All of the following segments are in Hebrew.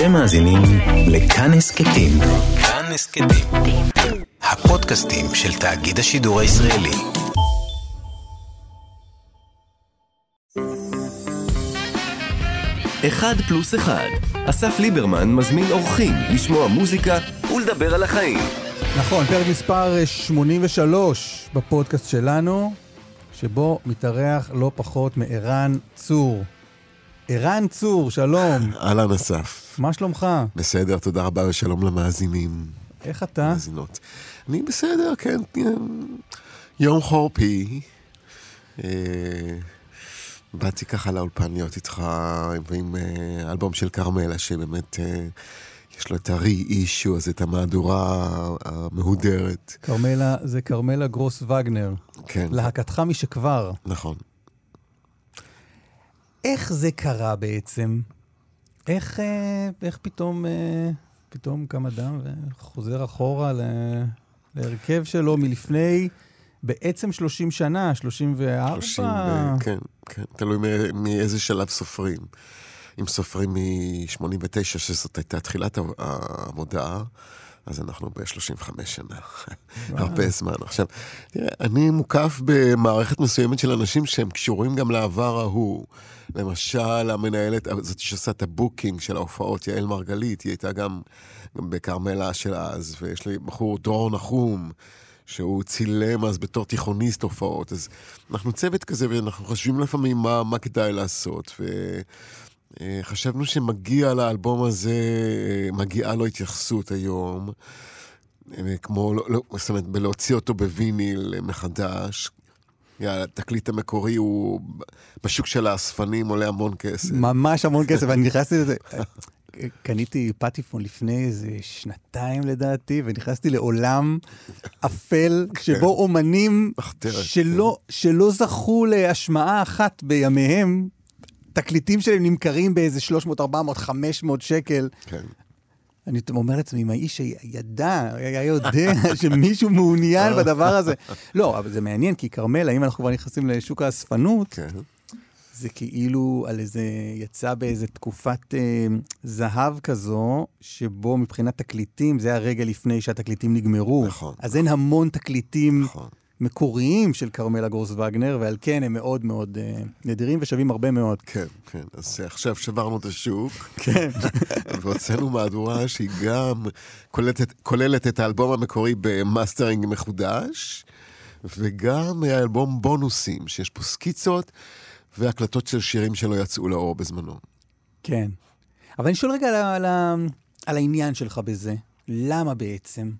אתם מאזינים לכאן הסכתים. כאן הסכתים. הפודקאסטים של תאגיד השידור הישראלי. אחד פלוס אחד. אסף ליברמן מזמין אורחים לשמוע מוזיקה ולדבר על החיים. נכון, פרק מספר 83 בפודקאסט שלנו, שבו מתארח לא פחות מערן צור. ערן צור, שלום. אהלן אסף. מה שלומך? בסדר, תודה רבה ושלום למאזינים. איך אתה? מאזינות. אני בסדר, כן. יום חורפי. אה, באתי ככה לאולפן להיות איתך ועם אה, אלבום של כרמלה, שבאמת אה, יש לו את הרי-אישו הזה, את המהדורה המהודרת. כרמלה, זה כרמלה גרוס וגנר. כן. להקתך משכבר. נכון. איך זה קרה בעצם? איך, אה, איך פתאום, אה, פתאום קם אדם וחוזר אחורה ל, להרכב שלו מלפני בעצם 30 שנה, 34? 30, ו- כן, כן, תלוי מאיזה שלב סופרים. אם סופרים מ-89, שזאת הייתה תחילת ה- העבודה, אז אנחנו ב-35 שנה. הרבה זמן. עכשיו, תראה, אני מוקף במערכת מסוימת של אנשים שהם קשורים גם לעבר ההוא. למשל, המנהלת, זאת שעושה את ה booking של ההופעות, יעל מרגלית, היא הייתה גם, גם בכרמלה של אז, ויש לי בחור, דרור נחום. שהוא צילם אז בתור תיכוניסט הופעות. אז אנחנו צוות כזה, ואנחנו חושבים לפעמים מה, מה כדאי לעשות. וחשבנו שמגיע לאלבום הזה, מגיעה לו התייחסות היום. כמו, לא, לא, זאת אומרת, בלהוציא אותו בוויניל מחדש. התקליט המקורי הוא בשוק של האספנים עולה המון כסף. ממש המון כסף, אני נכנסתי לזה. קניתי פטיפון לפני איזה שנתיים לדעתי, ונכנסתי לעולם אפל, שבו אומנים שלא, שלא זכו להשמעה אחת בימיהם, תקליטים שלהם נמכרים באיזה 300, 400, 500 שקל. כן. אני אומר לעצמי, אם האיש ידע, היה יודע שמישהו מעוניין בדבר הזה. לא, אבל זה מעניין, כי כרמלה, אם אנחנו כבר נכנסים לשוק האספנות, כן. זה כאילו על איזה, יצא באיזה תקופת אה, זהב כזו, שבו מבחינת תקליטים, זה הרגע לפני שהתקליטים נגמרו. נכון. אז אין המון תקליטים נכון. מקוריים של כרמלה גרוס וגנר, ועל כן הם מאוד מאוד אה, נדירים ושווים הרבה מאוד. כן, כן. אז עכשיו שברנו את השוק. כן. והוצאנו מהדורה שהיא גם כוללת, כוללת את האלבום המקורי במאסטרינג מחודש, וגם האלבום בונוסים, שיש פה סקיצות והקלטות של שירים שלא יצאו לאור בזמנו. כן. אבל אני שואל רגע על, על, על, על העניין שלך בזה. למה בעצם?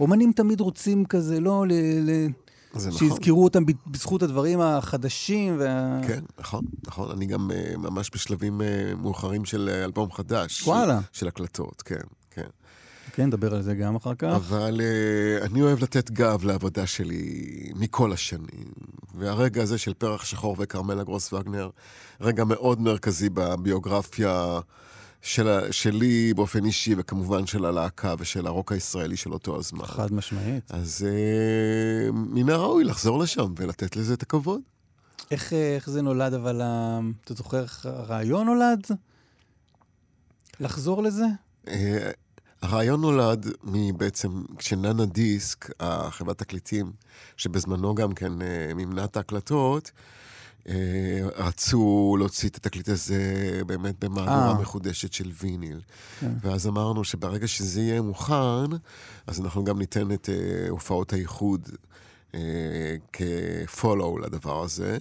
אומנים תמיד רוצים כזה, לא ל... ל... נכון. שיזכרו אותם בזכות הדברים החדשים. וה... כן, נכון, נכון. אני גם uh, ממש בשלבים uh, מאוחרים של uh, אלבום חדש. וואלה. של, של הקלטות, כן, כן. כן, נדבר על זה גם אחר כך. אבל uh, אני אוהב לתת גב לעבודה שלי מכל השנים. והרגע הזה של פרח שחור וכרמלה גרוס וגנר, רגע מאוד מרכזי בביוגרפיה של, שלי באופן אישי, וכמובן של הלהקה ושל הרוק הישראלי של אותו הזמן. חד משמעית. אז uh, מן הראוי לחזור לשם ולתת לזה את הכבוד. איך, איך זה נולד, אבל אתה זוכר איך הרעיון נולד? לחזור לזה? Uh, הרעיון נולד מבעצם כשננה דיסק, החברת תקליטים, שבזמנו גם כן מימנה את ההקלטות, רצו להוציא את התקליט הזה באמת במהדורה מחודשת של ויניל. כן. ואז אמרנו שברגע שזה יהיה מוכן, אז אנחנו גם ניתן את הופעות הייחוד כפולו לדבר הזה.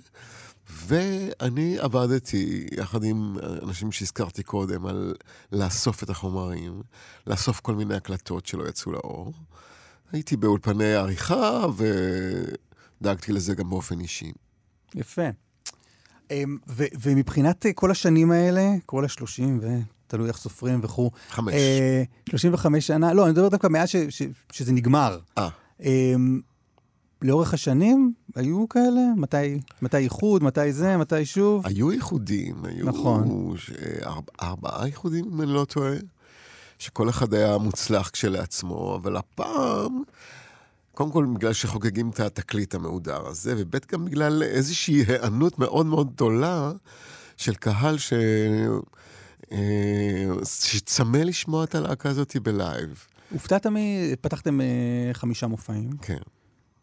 ואני עבדתי יחד עם אנשים שהזכרתי קודם על לאסוף את החומרים, לאסוף כל מיני הקלטות שלא יצאו לאור. הייתי באולפני עריכה ודאגתי לזה גם באופן אישי. יפה. ו- ומבחינת כל השנים האלה, כל השלושים, ותלוי איך סופרים וכו'. חמש. 35 שנה, לא, אני מדבר דווקא מאז ש- ש- שזה נגמר. אה. לאורך השנים היו כאלה? מתי, מתי איחוד, מתי זה, מתי שוב? היו איחודים, היו נכון. ש... ארבע, ארבעה איחודים, אם אני לא טועה, שכל אחד היה מוצלח כשלעצמו, אבל הפעם, קודם כל בגלל שחוגגים את התקליט המהודר הזה, וב' גם בגלל איזושהי היענות מאוד מאוד גדולה של קהל ש... אה, שצמא לשמוע את הלהקה הזאת בלייב. הופתעת מ... פתחתם אה, חמישה מופעים. כן.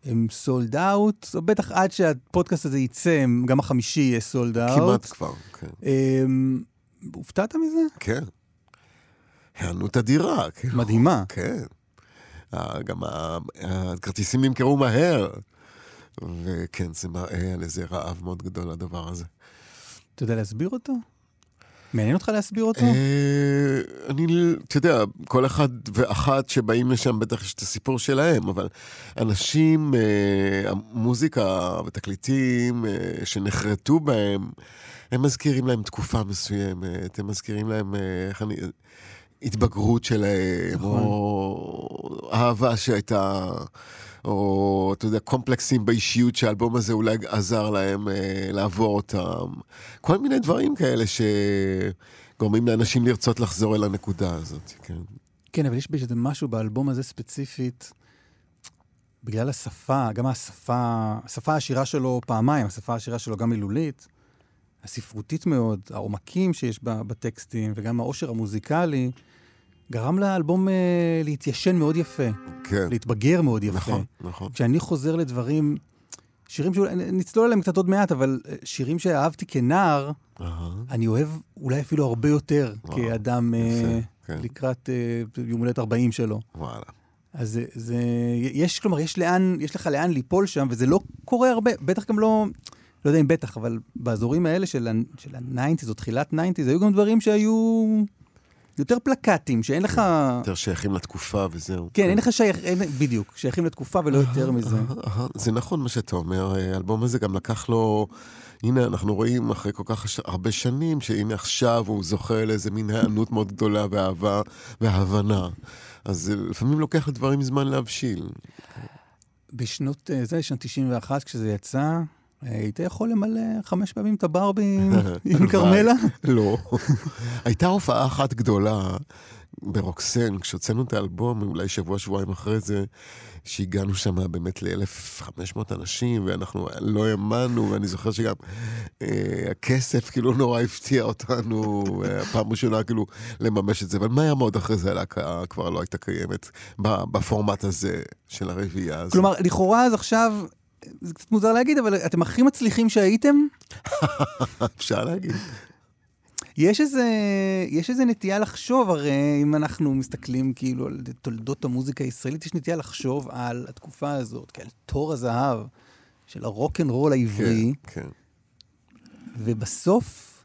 הם סולד אאוט, או בטח עד שהפודקאסט הזה יצא, גם החמישי יהיה סולד אאוט. כמעט כבר, כן. אמ, הופתעת מזה? כן. היענות אדירה. כאילו. מדהימה. כן. גם הכרטיסים נמכרו מהר. וכן, זה מראה על איזה רעב מאוד גדול הדבר הזה. אתה יודע להסביר אותו? מעניין אותך להסביר אותו? אה, אני, אתה יודע, כל אחד ואחת שבאים לשם בטח יש את הסיפור שלהם, אבל אנשים, אה, המוזיקה ותקליטים אה, שנחרטו בהם, הם מזכירים להם תקופה מסוימת, הם מזכירים להם, איך אני... התבגרות שלהם, נכון. או אהבה שהייתה, או אתה יודע, קומפלקסים באישיות שהאלבום הזה אולי עזר להם אה, לעבור אותם. כל מיני דברים כאלה שגורמים לאנשים לרצות לחזור אל הנקודה הזאת, כן. כן, אבל יש בזה משהו באלבום הזה ספציפית, בגלל השפה, גם השפה, השפה העשירה שלו פעמיים, השפה העשירה שלו גם מילולית, הספרותית מאוד, העומקים שיש בה, בטקסטים, וגם העושר המוזיקלי, גרם לאלבום אה, להתיישן מאוד יפה, כן, להתבגר מאוד יפה. נכון, נכון. כשאני חוזר לדברים, שירים שאולי, נצלול עליהם קצת עוד מעט, אבל אה, שירים שאהבתי כנער, אהה, אני אוהב אולי אפילו הרבה יותר וואו, כאדם אה, יפה, כן. לקראת אה, יום הולדת 40 שלו. וואלה. אז זה, זה, יש, כלומר, יש לאן, יש לך לאן ליפול שם, וזה לא קורה הרבה, בטח גם לא, לא יודע אם בטח, אבל באזורים האלה של, ה- של ה-90's או תחילת 90's, היו גם דברים שהיו יותר פלקטים, שאין לך, יותר שייכים לתקופה וזהו. כן, אין לך שייך, אין, בדיוק, שייכים לתקופה ולא יותר מזה. זה נכון מה שאתה אומר, האלבום הזה גם לקח לו, הנה אנחנו רואים אחרי כל כך הרבה שנים, שהנה עכשיו הוא זוכה לאיזה מין היענות מאוד גדולה ואהבה והבנה. אז לפעמים לוקח לדברים זמן להבשיל. בשנות, אה, זה, שנת 91, כשזה יצא, היית יכול למלא חמש פעמים את הברבי עם-. כרמלה? לא. הייתה הופעה אחת גדולה ברוקסן, כשהוצאנו את האלבום, אולי שבוע, שבועיים אחרי זה, שהגענו שם באמת ל-1,500 אנשים, ואנחנו לא האמנו, ואני זוכר שגם אה, הכסף כאילו נורא הפתיע אותנו, אה, פעם ראשונה כאילו לממש את זה, אבל מהר מאוד אחרי זה הלהקה כבר לא הייתה קיימת בפורמט הזה של הרביעייה הזאת. כלומר, לכאורה אז עכשיו, זה קצת מוזר להגיד, אבל אתם הכי מצליחים שהייתם? אפשר להגיד. יש איזה, יש איזה נטייה לחשוב, הרי אם אנחנו מסתכלים כאילו על תולדות המוזיקה הישראלית, יש נטייה לחשוב על התקופה הזאת, כעל תור הזהב של הרוקנרול העברי, כן, כן. ובסוף,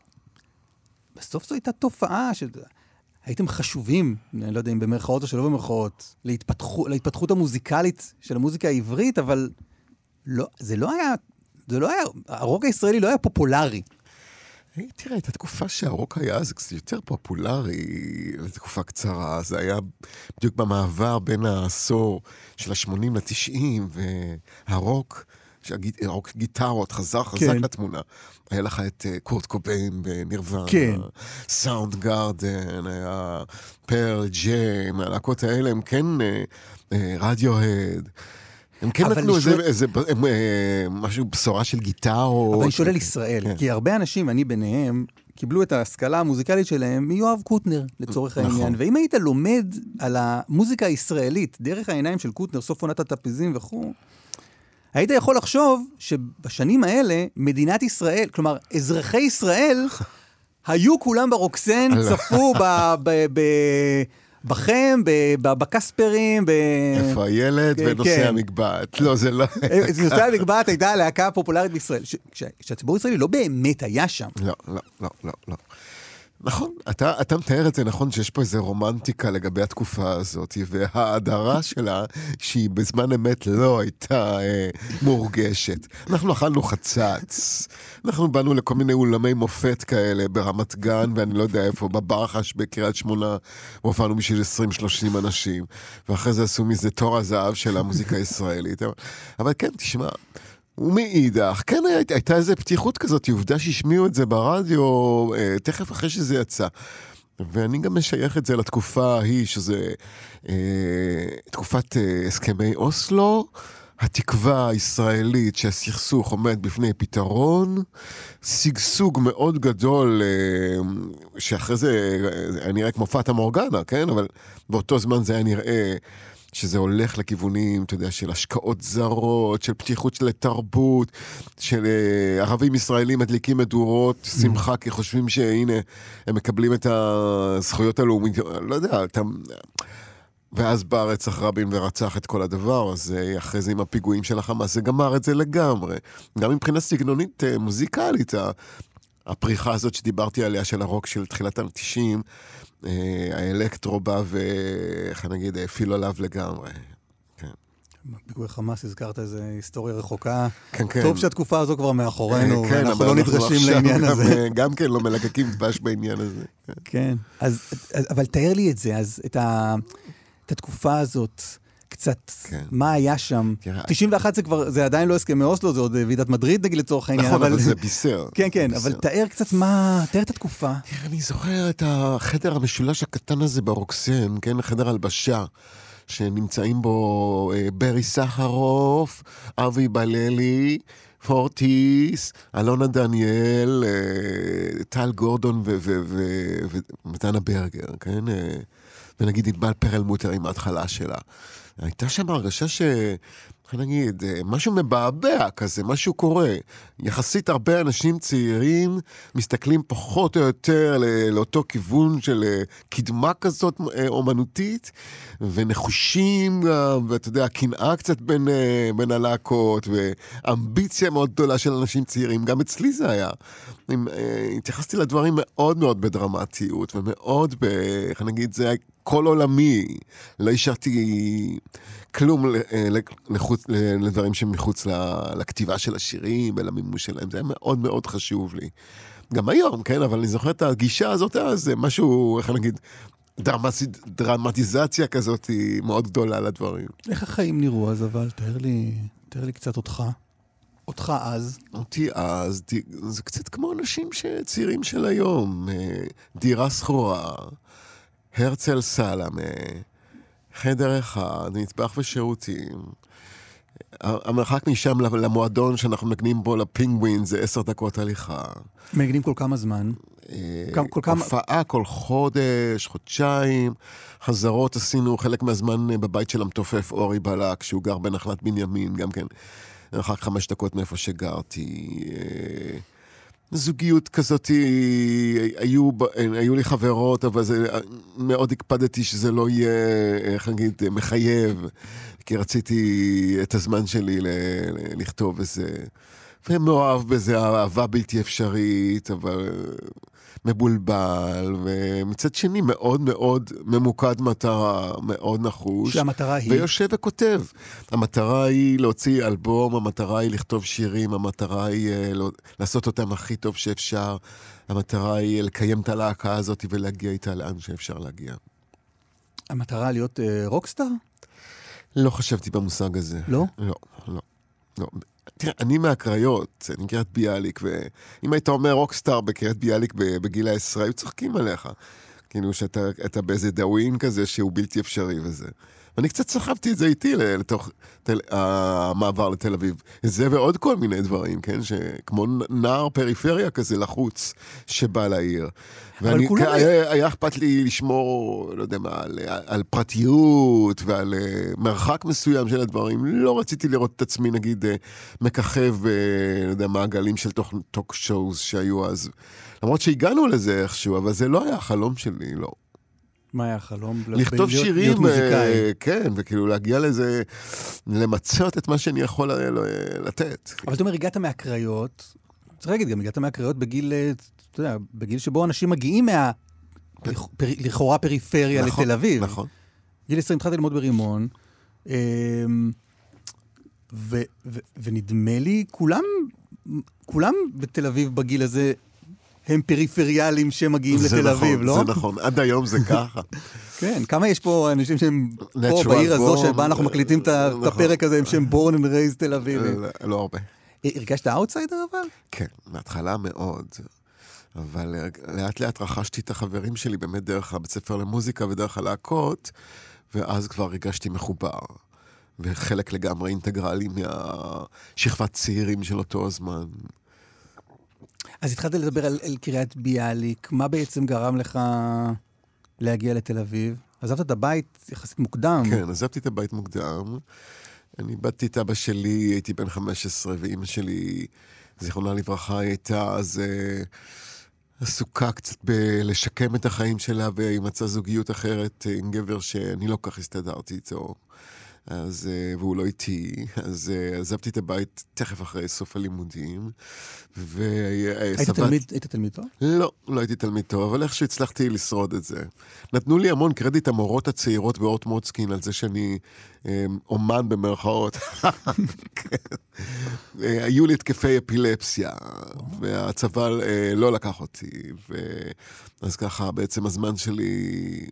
בסוף זו הייתה תופעה של... הייתם חשובים, אני לא יודע אם במרכאות או שלא במרכאות, להתפתחו, להתפתחות המוזיקלית של המוזיקה העברית, אבל לא, זה לא היה, זה לא היה, הרוק הישראלי לא היה פופולרי. תראה, הייתה תקופה שהרוק היה אז יותר פופולרי לתקופה קצרה. זה היה בדיוק במעבר בין העשור של ה-80 ל-90, והרוק, הרוק גיטרות חזר חזק כן. לתמונה. היה לך את אה, קורט קוביין בנירוונה, כן. סאונד גארדן, היה פרל ג'יין, הלהקות האלה הם כן אה, אה, רדיוהד. הם כן נתנו איזה, שואל- איזה הם, אה, משהו, בשורה של גיטרות. אבל אני שואל על ישראל, כן. כי הרבה אנשים, אני ביניהם, קיבלו את ההשכלה המוזיקלית שלהם מיואב קוטנר, לצורך נכון. העניין. ואם היית לומד על המוזיקה הישראלית דרך העיניים של קוטנר, סוף עונת הטפיזים וכו', היית יכול לחשוב שבשנים האלה, מדינת ישראל, כלומר, אזרחי ישראל, היו כולם ברוקסן, צפו ב- ב- ב- בכם, בקספרים, ב... איפה הילד כן, ונושא. המגבעת. לא, זה לא... נושא המגבעת הייתה הלהקה הפופולרית בישראל. כשהציבור הישראלי לא באמת היה שם. לא, לא, לא, לא, לא. נכון, אתה, אתה מתאר את זה נכון שיש פה איזו רומנטיקה לגבי התקופה הזאת, וההדרה שלה, שהיא בזמן אמת לא הייתה אה, מורגשת. אנחנו אכלנו חצץ, אנחנו באנו לכל מיני אולמי מופת כאלה ברמת גן, ואני לא יודע איפה, בברחש בקריית שמונה, והופענו בשביל 20-30 אנשים, ואחרי זה עשו מזה תור הזהב של המוזיקה הישראלית. אבל, אבל כן, תשמע, ומאידך, כן היה, הייתה איזו פתיחות כזאת, עובדה שהשמיעו את זה ברדיו אה, תכף אחרי שזה יצא. ואני גם משייך את זה לתקופה ההיא, שזה אה, תקופת אה, הסכמי אוסלו, התקווה הישראלית שהסכסוך עומד בפני פתרון, שגשוג מאוד גדול, אה, שאחרי זה היה נראה כמו פאטה מורגנה, כן? אבל באותו זמן זה היה נראה שזה הולך לכיוונים, אתה יודע, של השקעות זרות, של פתיחות של תרבות, של אה, ערבים ישראלים מדליקים מדורות שמחה, כי חושבים שהנה, הם מקבלים את הזכויות הלאומיות, לא יודע, אתה... ואז בא רצח רבין ורצח את כל הדבר הזה, אחרי זה עם הפיגועים של החמאס, זה גמר את זה לגמרי. גם מבחינה סגנונית אה, מוזיקלית, הפריחה הזאת שדיברתי עליה, של הרוק של תחילת ה-90, אה, האלקטרו בא ואיך נגיד, הפעיל עליו לגמרי. כן. פיגועי חמאס, הזכרת איזו היסטוריה רחוקה. כן, כן. טוב שהתקופה הזו כבר מאחורינו, כן, אנחנו לא נדרשים לעניין גם, הזה. גם כן לא מלקקים דבש בעניין הזה. כן, אז, אבל תאר לי את זה, אז את ה... את התקופה הזאת, קצת, כן. מה היה שם. תראה, 91 זה כבר, זה עדיין לא הסכמי אוסלו, זה עוד ועידת מדריד נגיד לצורך העניין. נכון, אבל, אבל זה בישר. כן, כן, בישר. אבל תאר קצת מה, תאר את התקופה. תראה, אני זוכר את החדר המשולש הקטן הזה ברוקסן, כן, חדר הלבשה. שנמצאים בו אה, ברי סחרוף, אבי בללי, פורטיס, אלונה דניאל, אה, טל גורדון ומתנה ברגר, כן? אה, ונגיד ענבל פרלמוטר עם ההתחלה שלה. הייתה שם הרגשה ש... איך נגיד, אה, משהו מבעבע כזה, משהו קורה. יחסית הרבה אנשים צעירים מסתכלים פחות או יותר לאותו כיוון של אה, קדמה כזאת אה, אומנותית, ונחושים גם, ואתה יודע, קנאה קצת בין, בין הלהקות, ואמביציה מאוד גדולה של אנשים צעירים. גם אצלי זה היה. התייחסתי לדברים מאוד מאוד בדרמטיות, ומאוד. איך נגיד, זה היה קול עולמי. לא השארתי כלום לחוץ, לדברים שמחוץ לכתיבה של השירים ולמימוש שלהם. זה היה מאוד מאוד חשוב לי. גם היום, כן? אבל אני זוכר את הגישה הזאת אז, אה, זה משהו, איך נגיד, דרמטיז... דרמטיזציה כזאת היא מאוד גדולה לדברים. איך החיים נראו אז, אבל? תאר לי, תאר לי קצת אותך. אותך אז. אותי אז, זה קצת כמו אנשים צעירים של היום. אה, דירה שכורה, הרצל סלמה, חדר אחד, מטבח ושירותים. המרחק משם למועדון שאנחנו מנגנים בו לפינגווין זה עשר דקות הליכה. מנגנים כל כמה זמן? אה, כל כמה... הופעה כל חודש, חודשיים. חזרות עשינו חלק מהזמן אה, בבית של המתופף אורי בלק, שהוא גר בנחלת בנימין, גם כן. מרחק חמש דקות מאיפה שגרתי. אה, זוגיות כזאת, היו, היו לי חברות, אבל זה, מאוד הקפדתי שזה לא יהיה, איך נגיד, מחייב, כי רציתי את הזמן שלי ל, ל, לכתוב איזה... ומאוהב בזה אהבה בלתי אפשרית, אבל מבולבל, ומצד שני מאוד מאוד ממוקד מטרה, מאוד נחוש. שהמטרה היא? ויושב וכותב. המטרה היא להוציא אלבום, המטרה היא לכתוב שירים, המטרה היא uh, לא, לעשות אותם הכי טוב שאפשר. המטרה היא לקיים את הלהקה הזאת ולהגיע איתה לאן שאפשר להגיע. המטרה להיות uh, רוקסטאר? לא חשבתי במושג הזה. לא? לא, לא. לא. תראה, אני מהקריות, אני קריית ביאליק, ואם היית אומר רוקסטאר בקריית ביאליק בגיל העשרה, היו צוחקים עליך. כאילו שאתה באיזה דאווין כזה שהוא בלתי אפשרי וזה. ואני קצת סחבתי את זה איתי לתוך תל, המעבר לתל אביב. זה ועוד כל מיני דברים, כן? שכמו נער פריפריה כזה לחוץ שבא לעיר. ואני, כולם... היה, היה אכפת לי לשמור, לא יודע מה, על, על פרטיות ועל uh, מרחק מסוים של הדברים. לא רציתי לראות את עצמי, נגיד, uh, מככב, uh, לא יודע, מעגלים של טוק שואוז שהיו אז. למרות שהגענו לזה איכשהו, אבל זה לא היה החלום שלי, לא. מה היה החלום? לכתוב להיות, שירים, להיות מוזיקאי. כן, וכאילו להגיע לזה, למצות את מה שאני יכול לתת. אבל אתה אומר, הגעת מהקריות, צריך להגיד, גם הגעת מהקריות בגיל, אתה יודע, בגיל שבו אנשים מגיעים מה... לכאורה פריפריה נכון, לתל אביב. נכון. גיל 20 התחלתי ללמוד ברימון, אמ, ונדמה לי, כולם, כולם בתל אביב בגיל הזה הם פריפריאליים שמגיעים לתל נכון, אביב, לא? זה נכון, עד היום זה ככה. כן, כמה יש פה אנשים שהם פה בעיר הזו שבה אנחנו מקליטים את נכון. הפרק הזה, הם שהם born and raised תל אביב. לא, לא הרבה. אה, הרגשת אאוטסיידר אבל? כן, מההתחלה מאוד. אבל לאט לאט רכשתי את החברים שלי באמת דרך הבית ספר למוזיקה ודרך הלהקות, ואז כבר הרגשתי מחובר. וחלק לגמרי אינטגרלי מהשכבת צעירים של אותו הזמן. אז התחלת לדבר על, על קריית ביאליק, מה בעצם גרם לך להגיע לתל אביב? עזבת את הבית יחסית מוקדם. כן, עזבתי את הבית מוקדם. אני איבדתי את אבא שלי, הייתי בן 15, ואימא שלי, זיכרונה לברכה, הייתה אז אה, עסוקה קצת בלשקם את החיים שלה, והיא מצאה זוגיות אחרת עם גבר שאני לא כך הסתדרתי איתו. אז, אה, והוא לא איתי, אז אה, עזבתי את הבית תכף אחרי סוף הלימודים. ו... היית תלמיד, היית תלמיד טוב? לא, לא הייתי תלמיד טוב, אבל איכשהו הצלחתי לשרוד את זה. נתנו לי המון קרדיט המורות הצעירות באורט מוצקין על זה שאני אה, אומן במרכאות. היו לי התקפי אפילפסיה, והצבא לא לקח אותי, אז ככה בעצם הזמן שלי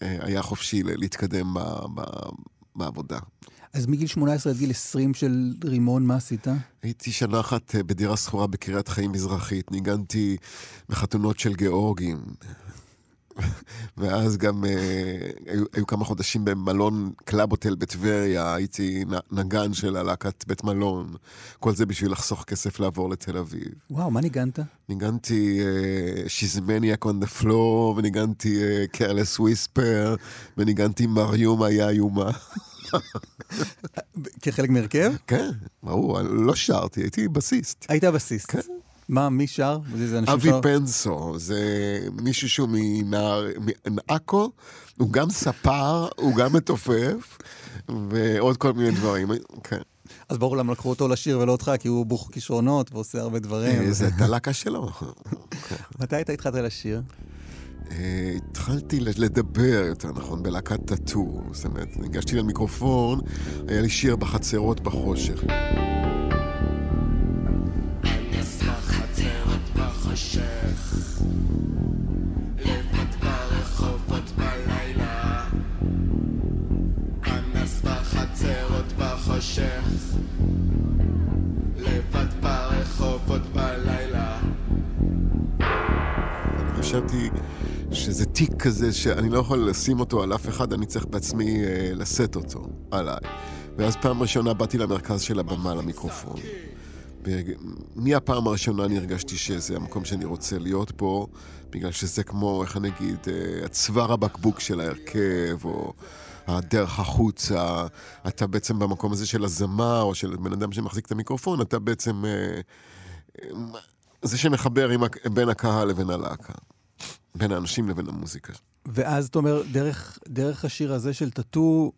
היה חופשי להתקדם בעבודה. אז מגיל 18 עד גיל 20 של רימון, מה עשית? הייתי שנה אחת אה, בדירה שכורה בקריית חיים מזרחית, ניגנתי בחתונות של גיאורגים. ואז גם uh, היו, היו כמה חודשים במלון קלאבוטל בטבריה, הייתי נגן של הלהקת בית מלון. כל זה בשביל לחסוך כסף לעבור לתל אביב. וואו, מה ניגנת? ניגנתי Maniac on the Floor, וניגנתי uh, Careless Whisper, וניגנתי מריום היה איומה. כחלק מהרכב? כן, ברור, לא שרתי, הייתי בסיסט. היית בסיסט. כן. מה, מי שר? אבי פנסו, זה מישהו שהוא מעכו, הוא גם ספר, הוא גם מתופף, ועוד כל מיני דברים, כן. אז ברור למה לקחו אותו לשיר ולא אותך, כי הוא בוך כישרונות ועושה הרבה דברים. אה, זה דלקה שלו. מתי אתה התחלת לשיר? אה, התחלתי לדבר, יותר נכון, בלהקת טאטו. זאת אומרת, ניגשתי למיקרופון, היה לי שיר בחצרות בחושך. חשבתי שזה תיק כזה שאני לא יכול לשים אותו על אף אחד, אני צריך בעצמי אה, לשאת אותו עליי. ואז פעם ראשונה באתי למרכז של הבמה, למיקרופון. מהפעם הראשונה אני הרגשתי שזה המקום שאני רוצה להיות פה, בגלל שזה כמו, איך אני אגיד, אה, צוואר הבקבוק של ההרכב, או הדרך החוצה. אתה בעצם במקום הזה של הזמר, או של בן אדם שמחזיק את המיקרופון, אתה בעצם אה, זה שמחבר בין הקהל לבין הלהקה. בין האנשים לבין המוזיקה. ואז אתה אומר, דרך, דרך השיר הזה של טאטו,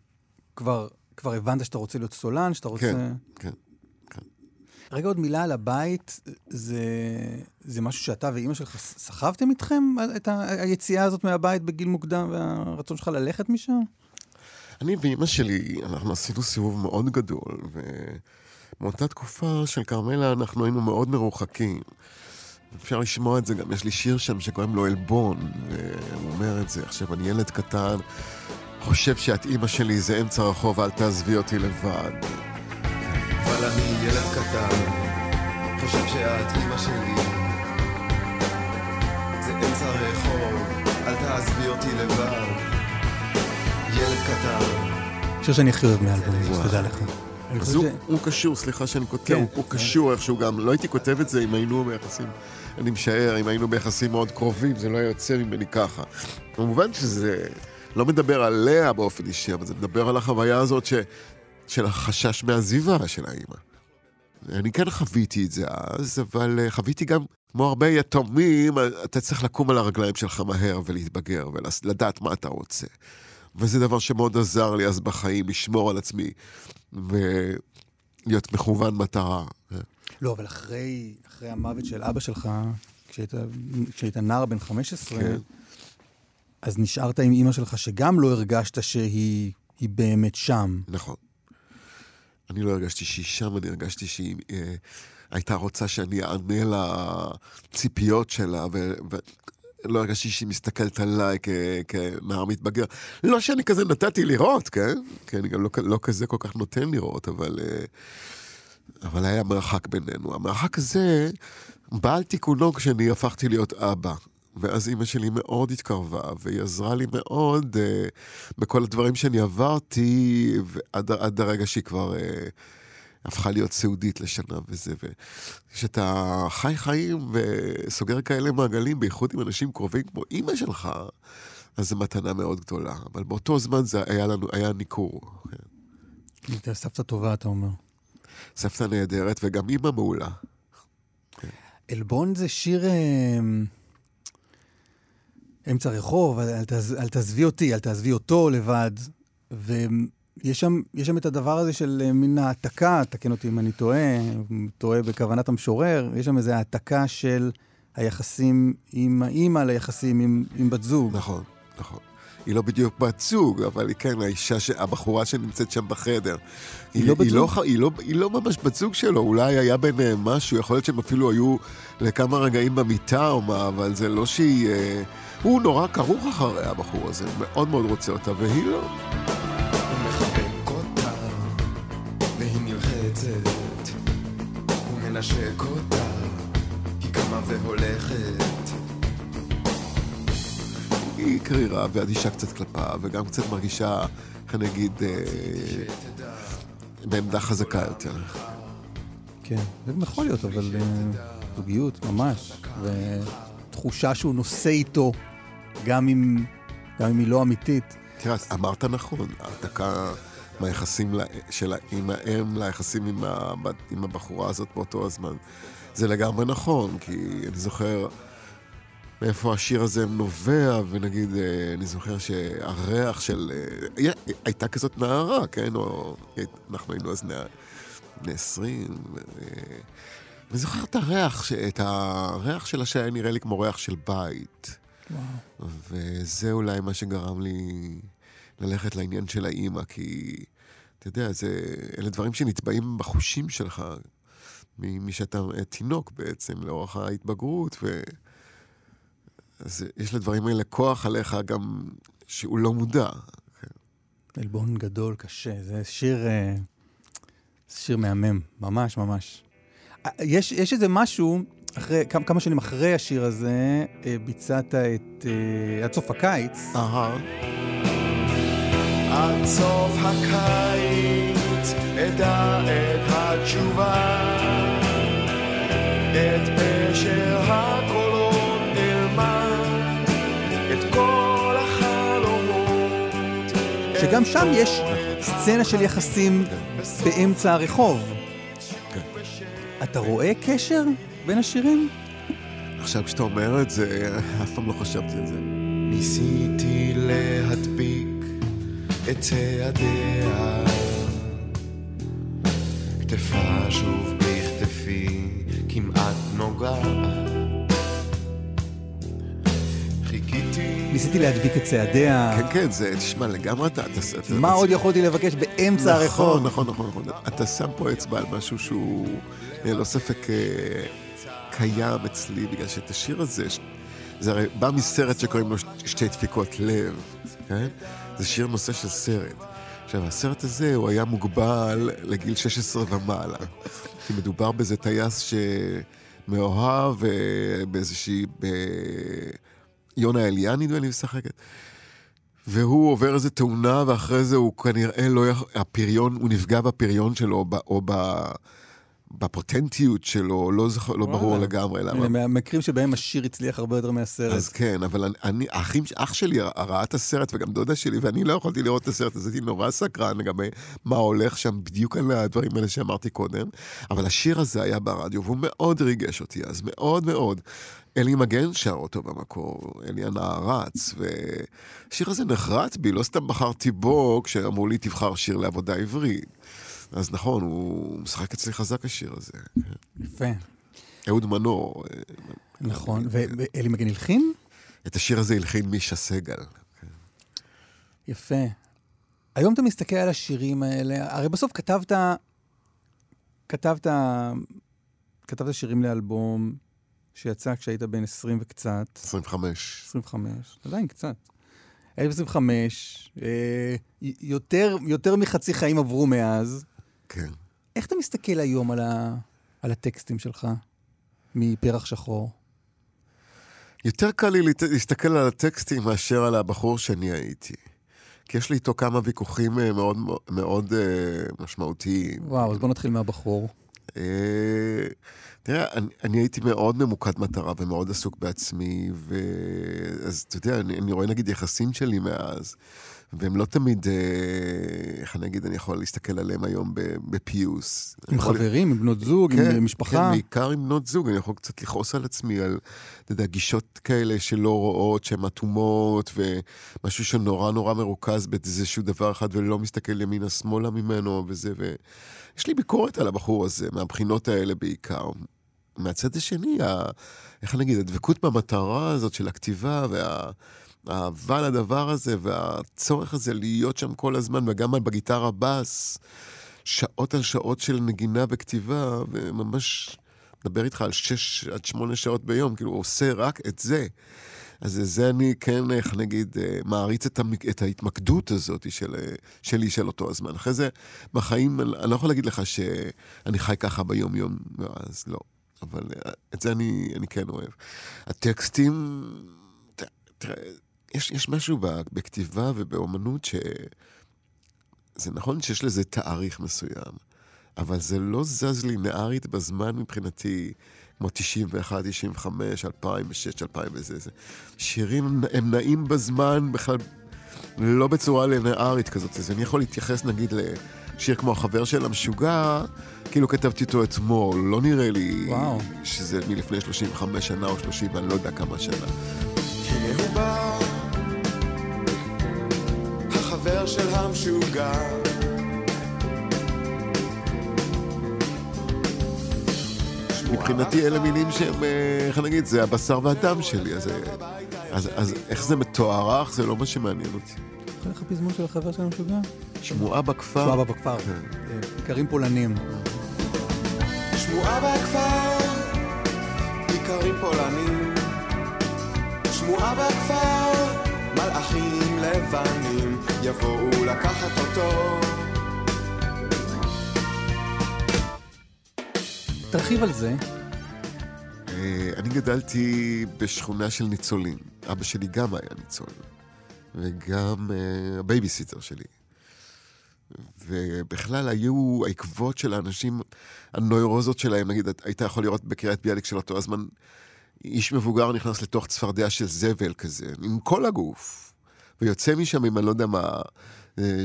כבר, כבר הבנת שאתה רוצה להיות סולן, שאתה רוצה... כן, כן. רגע, עוד מילה על הבית, זה, זה משהו שאתה ואימא שלך סחבתם איתכם, את היציאה הזאת מהבית בגיל מוקדם, והרצון שלך ללכת משם? אני ואימא שלי, אנחנו עשינו סיבוב מאוד גדול, ומאותה תקופה של כרמלה אנחנו היינו מאוד מרוחקים. אפשר לשמוע את זה גם, יש לי שיר שם שקוראים לו עלבון, והוא אומר את זה. עכשיו, אני ילד קטן, חושב שאת אימא שלי זה אמצע רחוב, אל תעזבי אותי לבד. אבל אני ילד קטן, חושב שאת אימא שלי זה אמצע רחוב, אל תעזבי אותי לבד. ילד קטן. שיר שאני הכי אוהב מאלבום, תודה לך. אז הוא קשור, סליחה שאני כותב, כן, הוא. קשור איכשהו גם, לא הייתי כותב את זה אם היינו ביחסים, אני משער, אם היינו ביחסים מאוד קרובים, זה לא היה יוצא ממני ככה. כמובן שזה לא מדבר עליה באופן אישי, אבל זה מדבר על החוויה הזאת ש, של החשש מעזיבה של האימא. אני כן חוויתי את זה אז, אבל אה, חוויתי גם, כמו הרבה יתומים, אתה צריך לקום על הרגליים שלך מהר ולהתבגר ולדעת מה אתה רוצה. וזה דבר שמאוד עזר לי אז בחיים, לשמור על עצמי ולהיות מכוון מטרה. לא, אבל אחרי, אחרי המוות של אבא שלך, כשהיית, כשהיית נער בן 15, כן. אז נשארת עם אימא שלך, שגם לא הרגשת שהיא באמת שם. נכון. אני לא הרגשתי שהיא שם, אני הרגשתי שהיא אה, הייתה רוצה שאני אענה לציפיות שלה, ו, לא הרגשתי שהיא מסתכלת עליי כנער מתבגר. לא שאני כזה נתתי לראות, כן? כי אני גם לא, לא כזה כל כך נותן לראות, אבל, אה, אבל היה מרחק בינינו. המרחק הזה בא על תיקונו כשאני הפכתי להיות אבא. ואז אימא שלי מאוד התקרבה, והיא עזרה לי מאוד אה, בכל הדברים שאני עברתי, ועד, עד הרגע שהיא כבר אה, הפכה להיות סעודית לשנה וזה. וכשאתה חי חיים וסוגר כאלה מעגלים, בייחוד עם אנשים קרובים כמו אימא שלך, אז זו מתנה מאוד גדולה. אבל באותו זמן זה היה לנו, היה ניכור. כן. הייתה סבתא טובה, אתה אומר. סבתא נהדרת, וגם אימא מעולה. עלבון זה שיר אה, אמצע רחוב, אל, תעז, אל תעזבי אותי, אל תעזבי אותו לבד. ויש שם, שם את הדבר הזה של אה, מין העתקה, תקן אותי אם אני טועה, טועה בכוונת המשורר, יש שם איזו העתקה של היחסים עם האימא ליחסים עם, עם בת זוג. נכון, נכון. היא לא בדיוק בת זוג, אבל היא כן האישה, ש... הבחורה שנמצאת שם בחדר. היא, היא לא זוג? לא, היא, לא, היא לא ממש בת זוג שלו, אולי היה ביניהם משהו, יכול להיות שהם אפילו היו לכמה רגעים במיטה או מה, אבל זה לא שהיא... אה, הוא נורא כרוך אחריה, הבחור הזה, הוא מאוד מאוד רוצה אותה, והיא לא. מנשק אותה, היא קמה והולכת. היא קרירה ואדישה קצת כלפיו, וגם קצת מרגישה, איך אני אגיד, אה, בעמדה חזקה יותר. כן, זה יכול להיות, אבל אה, זוגיות, ממש. ותחושה שהוא נושא איתו, גם אם, גם אם היא לא אמיתית. תראה, אמרת נכון, העתקה מהיחסים של האם ליחסים עם הבחורה הזאת באותו הזמן. זה לגמרי נכון, כי אני זוכר... מאיפה השיר הזה נובע, ונגיד, אה, אני זוכר שהריח של... אה, הייתה כזאת נערה, כן? או אנחנו היינו אז בני עשרים. אני זוכר את הריח, את הריח שלה שהיה נראה לי כמו ריח של בית. וואו. וזה אולי מה שגרם לי ללכת לעניין של האימא, כי, אתה יודע, זה, אלה דברים שנטבעים בחושים שלך, משאתה תינוק בעצם, לאורך ההתבגרות, ו... אז יש לדברים האלה כוח עליך גם שהוא לא מודע. עלבון גדול, קשה. זה שיר, אה, שיר מהמם, ממש ממש. אה, יש, יש איזה משהו, אחרי, כמה, כמה שנים אחרי השיר הזה, אה, ביצעת את עד סוף הקיץ. אהה. עד סוף הקיץ אדע את התשובה, את פשר הקולות. שגם שם יש סצנה של יחסים באמצע הרחוב. אתה רואה קשר בין השירים? עכשיו כשאתה אומר את זה, אף פעם לא חשבתי על זה. ניסיתי להדביק את צעדיה, כתפה שוב בכתפי, כמעט נוגעת. ניסיתי להדביק את צעדיה. כן, כן, זה, תשמע, לגמרי אתה... אתה מה עוד יכולתי לבקש באמצע הרחוב? נכון, נכון, נכון. אתה שם פה אצבע על משהו שהוא ללא ספק אה, קיים אצלי, בגלל שאת השיר הזה, זה הרי בא מסרט שקוראים לו שתי דפיקות לב, כן? זה שיר נושא של סרט. עכשיו, הסרט הזה, הוא היה מוגבל לגיל 16 ומעלה. כי מדובר באיזה טייס שמאוהב אה, באיזושהי... יונה אליאן, נדמה לי, משחקת. והוא עובר איזה תאונה, ואחרי זה הוא כנראה לא... יכול... הפריון, הוא נפגע בפריון שלו, או, ב, או ב, בפוטנטיות שלו, לא, זכ... לא ברור לגמרי למה. מהמקרים שבהם השיר הצליח הרבה יותר מהסרט. אז כן, אבל אני, אני אחים, אח שלי ראה את הסרט, וגם דודה שלי, ואני לא יכולתי לראות את הסרט, אז הייתי נורא סקרן לגבי מה הולך שם, בדיוק על הדברים האלה שאמרתי קודם. אבל השיר הזה היה ברדיו, והוא מאוד ריגש אותי אז, מאוד מאוד. אלי מגן שר אותו במקור, אלי הנערץ, והשיר הזה נחרט בי, לא סתם בחרתי בו כשאמרו לי תבחר שיר לעבודה עברית. אז נכון, הוא משחק אצלי חזק השיר הזה. יפה. אהוד מנור. אה, נכון, ואלי מגן הלחין? את השיר הזה הלחין מישה סגל. יפה. היום אתה מסתכל על השירים האלה, הרי בסוף כתבת, כתבת, כתבת שירים לאלבום, שיצא כשהיית בן 20 וקצת. 25. 25, עדיין קצת. 25, אה, יותר, יותר מחצי חיים עברו מאז. כן. איך אתה מסתכל היום על, ה, על הטקסטים שלך מפרח שחור? יותר קל לי להסתכל על הטקסטים מאשר על הבחור שאני הייתי. כי יש לי איתו כמה ויכוחים אה, מאוד מאוד אה, משמעותיים. וואו, אז בוא נתחיל מהבחור. אה, תראה, אני, אני הייתי מאוד ממוקד מטרה ומאוד עסוק בעצמי, ואז אתה יודע, אני, אני רואה נגיד יחסים שלי מאז, והם לא תמיד, אה, איך אני אגיד, אני יכול להסתכל עליהם היום בפיוס. עם אני יכול- חברים, עם בנות זוג, כן, עם משפחה. כן, בעיקר עם בנות זוג, אני יכול קצת לכעוס על עצמי, על, אתה יודע, גישות כאלה שלא רואות, שהן אטומות, ומשהו שנורא נורא מרוכז באיזשהו דבר אחד ולא מסתכל ימינה-שמאלה ממנו, וזה, ויש לי ביקורת על הבחור הזה, מהבחינות האלה בעיקר. מהצד השני, ה... איך אני אגיד, הדבקות במטרה הזאת של הכתיבה, וה... האהבה לדבר הזה, והצורך הזה להיות שם כל הזמן, וגם בגיטרה בס, שעות על שעות של נגינה וכתיבה, וממש מדבר איתך על שש עד שמונה שעות ביום, כאילו, הוא עושה רק את זה. אז זה אני כן, איך נגיד, אה, מעריץ את, המק... את ההתמקדות הזאת של... אה, שלי של אותו הזמן. אחרי זה, בחיים, אני לא יכול להגיד לך שאני חי ככה ביום-יום, אז לא. אבל אה, את זה אני, אני כן אוהב. הטקסטים, תראה, יש, יש משהו בכתיבה ובאומנות ש... זה נכון שיש לזה תאריך מסוים, אבל זה לא זז לינארית בזמן מבחינתי, כמו 91, 95, 2006, 2000 וזה. זה. שירים הם- נעים בזמן בכלל, לא בצורה לינארית כזאת. אז אני יכול להתייחס נגיד לשיר כמו החבר של המשוגע, כאילו כתבתי אותו אתמול, לא נראה לי וואו. שזה מלפני 35 שנה או 30, אני לא יודע כמה שנה. החבר של המשוגע. מבחינתי אלה מילים שהם, אה, איך נגיד, זה הבשר והדם שלי, אז, אה, אז, אז איך זה מתוארך זה לא מה שמעניין אותי. זוכר לך פזמון של החבר של המשוגע? שמועה בכפר. שמועה בכפר. כן. אה, איכרים פולנים. שמועה בכפר, איכרים פולנים. שמועה בכפר, מלאכים לבנים יבואו לקחת אותו. תרחיב על זה. אה, אני גדלתי בשכונה של ניצולים. אבא שלי גם היה ניצול. וגם אה, הבייביסיטר שלי. ובכלל היו העקבות של האנשים, הנוירוזות שלהם, נגיד, היית יכול לראות בקריית ביאליק של אותו הזמן, איש מבוגר נכנס לתוך צפרדע של זבל כזה, עם כל הגוף, ויוצא משם עם, אני לא יודע מה,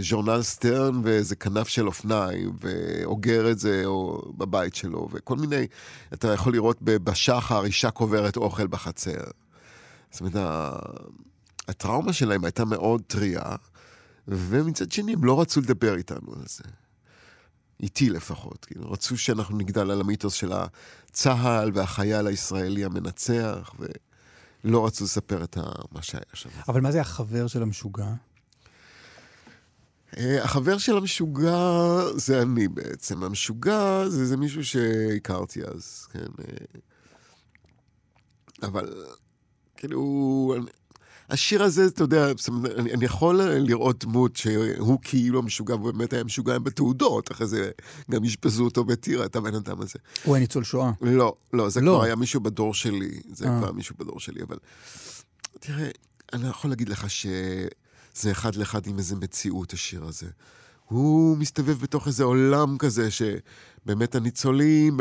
ז'ורנל סטרן ואיזה כנף של אופניים, ואוגר את זה או בבית שלו, וכל מיני, אתה יכול לראות בשחר אישה קוברת אוכל בחצר. זאת אומרת, הטראומה שלהם הייתה מאוד טריה, ומצד שני הם לא רצו לדבר איתנו על זה. איתי לפחות. כאילו, רצו שאנחנו נגדל על המיתוס של הצה"ל והחייל הישראלי המנצח, ולא רצו לספר את מה שהיה שם. אבל מה זה החבר של המשוגע? אה, החבר של המשוגע זה אני בעצם. המשוגע זה, זה מישהו שהכרתי אז, כן. אה, אבל כאילו, אני- השיר הזה, אתה יודע, אני, אני יכול לראות דמות שהוא כאילו המשוגע, והוא באמת היה משוגע בתעודות, אחרי זה גם אשפזו אותו בטירה, את הבן אדם הזה. הוא היה ניצול שואה. לא, לא, זה לא. כבר היה מישהו בדור שלי. זה אה. כבר מישהו בדור שלי, אבל... תראה, אני יכול להגיד לך שזה אחד לאחד עם איזה מציאות, השיר הזה. הוא מסתובב בתוך איזה עולם כזה, שבאמת הניצולים,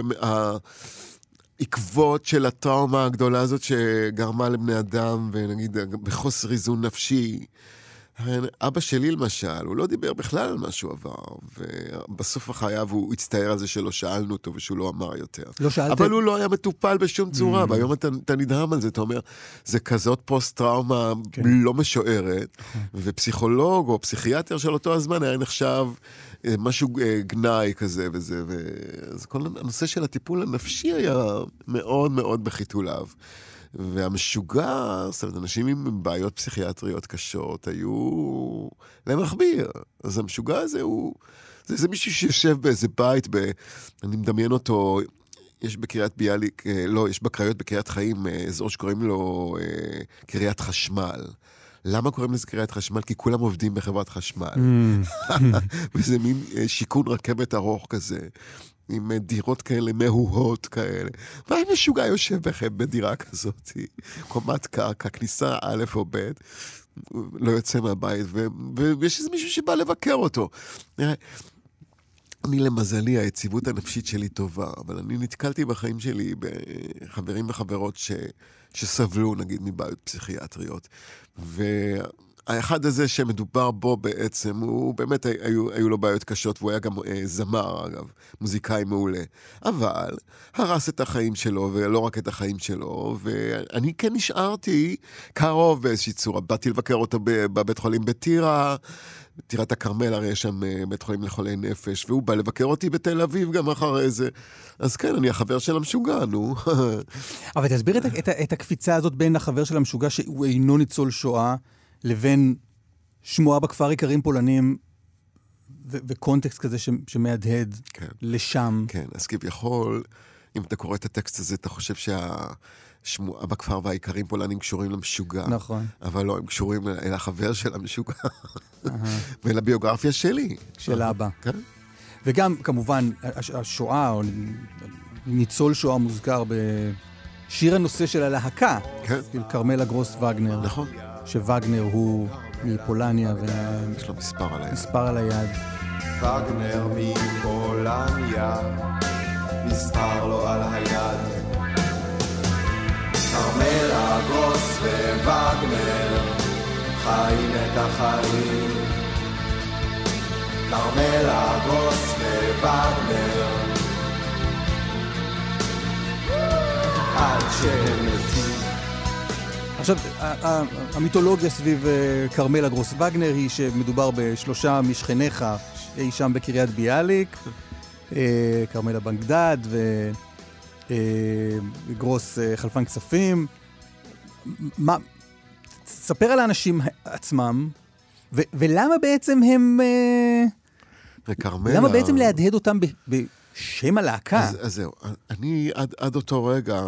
העקבות של הטראומה הגדולה הזאת שגרמה לבני אדם, ונגיד בחוסר איזון נפשי. אבא שלי למשל, הוא לא דיבר בכלל על מה שהוא עבר, ובסוף החייו הוא הצטער על זה שלא שאלנו אותו ושהוא לא אמר יותר. לא שאלתם? אבל הוא לא היה מטופל בשום צורה, Mm. והיום אתה, אתה נדהם על זה, אתה אומר, זה כזאת פוסט-טראומה כן. לא משוערת, ופסיכולוג או פסיכיאטר של אותו הזמן היה נחשב אה, משהו אה, גנאי כזה וזה, ו... אז כל הנושא של הטיפול הנפשי היה מאוד מאוד בחיתוליו. והמשוגע, זאת אומרת, אנשים עם בעיות פסיכיאטריות קשות היו להם מכביר. אז המשוגע הזה הוא... זה, זה מישהו שיושב באיזה בית, ב... אני מדמיין אותו, יש בקריית ביאליק, אה, לא, יש בקריות בקריית חיים אה, אזור שקוראים לו אה, קריית חשמל. למה קוראים לזה קריית חשמל? כי כולם עובדים בחברת חשמל. Mm. וזה מין שיכון רכבת ארוך כזה. עם אה, דירות כאלה מהוהות כאלה. והאם משוגע יושב בכם בדירה כזאת, קומת קרקע, כניסה א' או ב', לא יוצא מהבית, ו- ויש איזה מישהו שבא לבקר אותו. אני למזלי, היציבות הנפשית שלי טובה, אבל אני נתקלתי בחיים שלי בחברים וחברות ש, שסבלו, נגיד, מבעיות פסיכיאטריות. והאחד הזה שמדובר בו בעצם, הוא באמת, היו, היו לו בעיות קשות, והוא היה גם אה, זמר, אגב, מוזיקאי מעולה. אבל הרס את החיים שלו, ולא רק את החיים שלו, ואני כן נשארתי קרוב באיזושהי צורה. באתי לבקר אותו בבית חולים בטירה. טירת הכרמל, הרי יש שם אה, בית חולים לחולי נפש, והוא בא לבקר אותי בתל אביב גם אחרי זה. אז כן, אני החבר של המשוגע, נו. אבל תסביר את, את, את הקפיצה הזאת בין החבר של המשוגע, שהוא אינו ניצול שואה, לבין שמועה בכפר איכרים פולנים, ו- וקונטקסט כזה ש- שמהדהד כן. לשם. כן, אז כביכול, אם אתה קורא את הטקסט הזה, אתה חושב שה... שמועה בכפר והאיכרים פולנים קשורים למשוגע. נכון. אבל לא, הם קשורים אל החבר של המשוגע. ולביוגרפיה שלי. של אבא. כן. וגם, כמובן, השואה, או ניצול שואה מוזכר בשיר הנושא של הלהקה. כן. של כרמלה גרוס וגנר. נכון. שווגנר הוא מפולניה. ו... יש לו מספר על היד. מספר על היד. וגנר מפולניה, מספר לו על היד. כרמלה, גרוס ווגנר חיים את החיים. כרמלה, גרוס ווגנר עד שהם מתים. עכשיו, המיתולוגיה סביב אה, כרמלה גרוס וגנר היא שמדובר בשלושה משכניך אי שם בקריית ביאליק, אה, כרמלה בנגדד ו... לגרוס אה, חלפן כספים. מה, ספר על האנשים עצמם, ו- ולמה בעצם הם... וכרמלה... למה בעצם להדהד אותם בשם הלהקה? אז, אז זהו, אני עד, עד אותו רגע,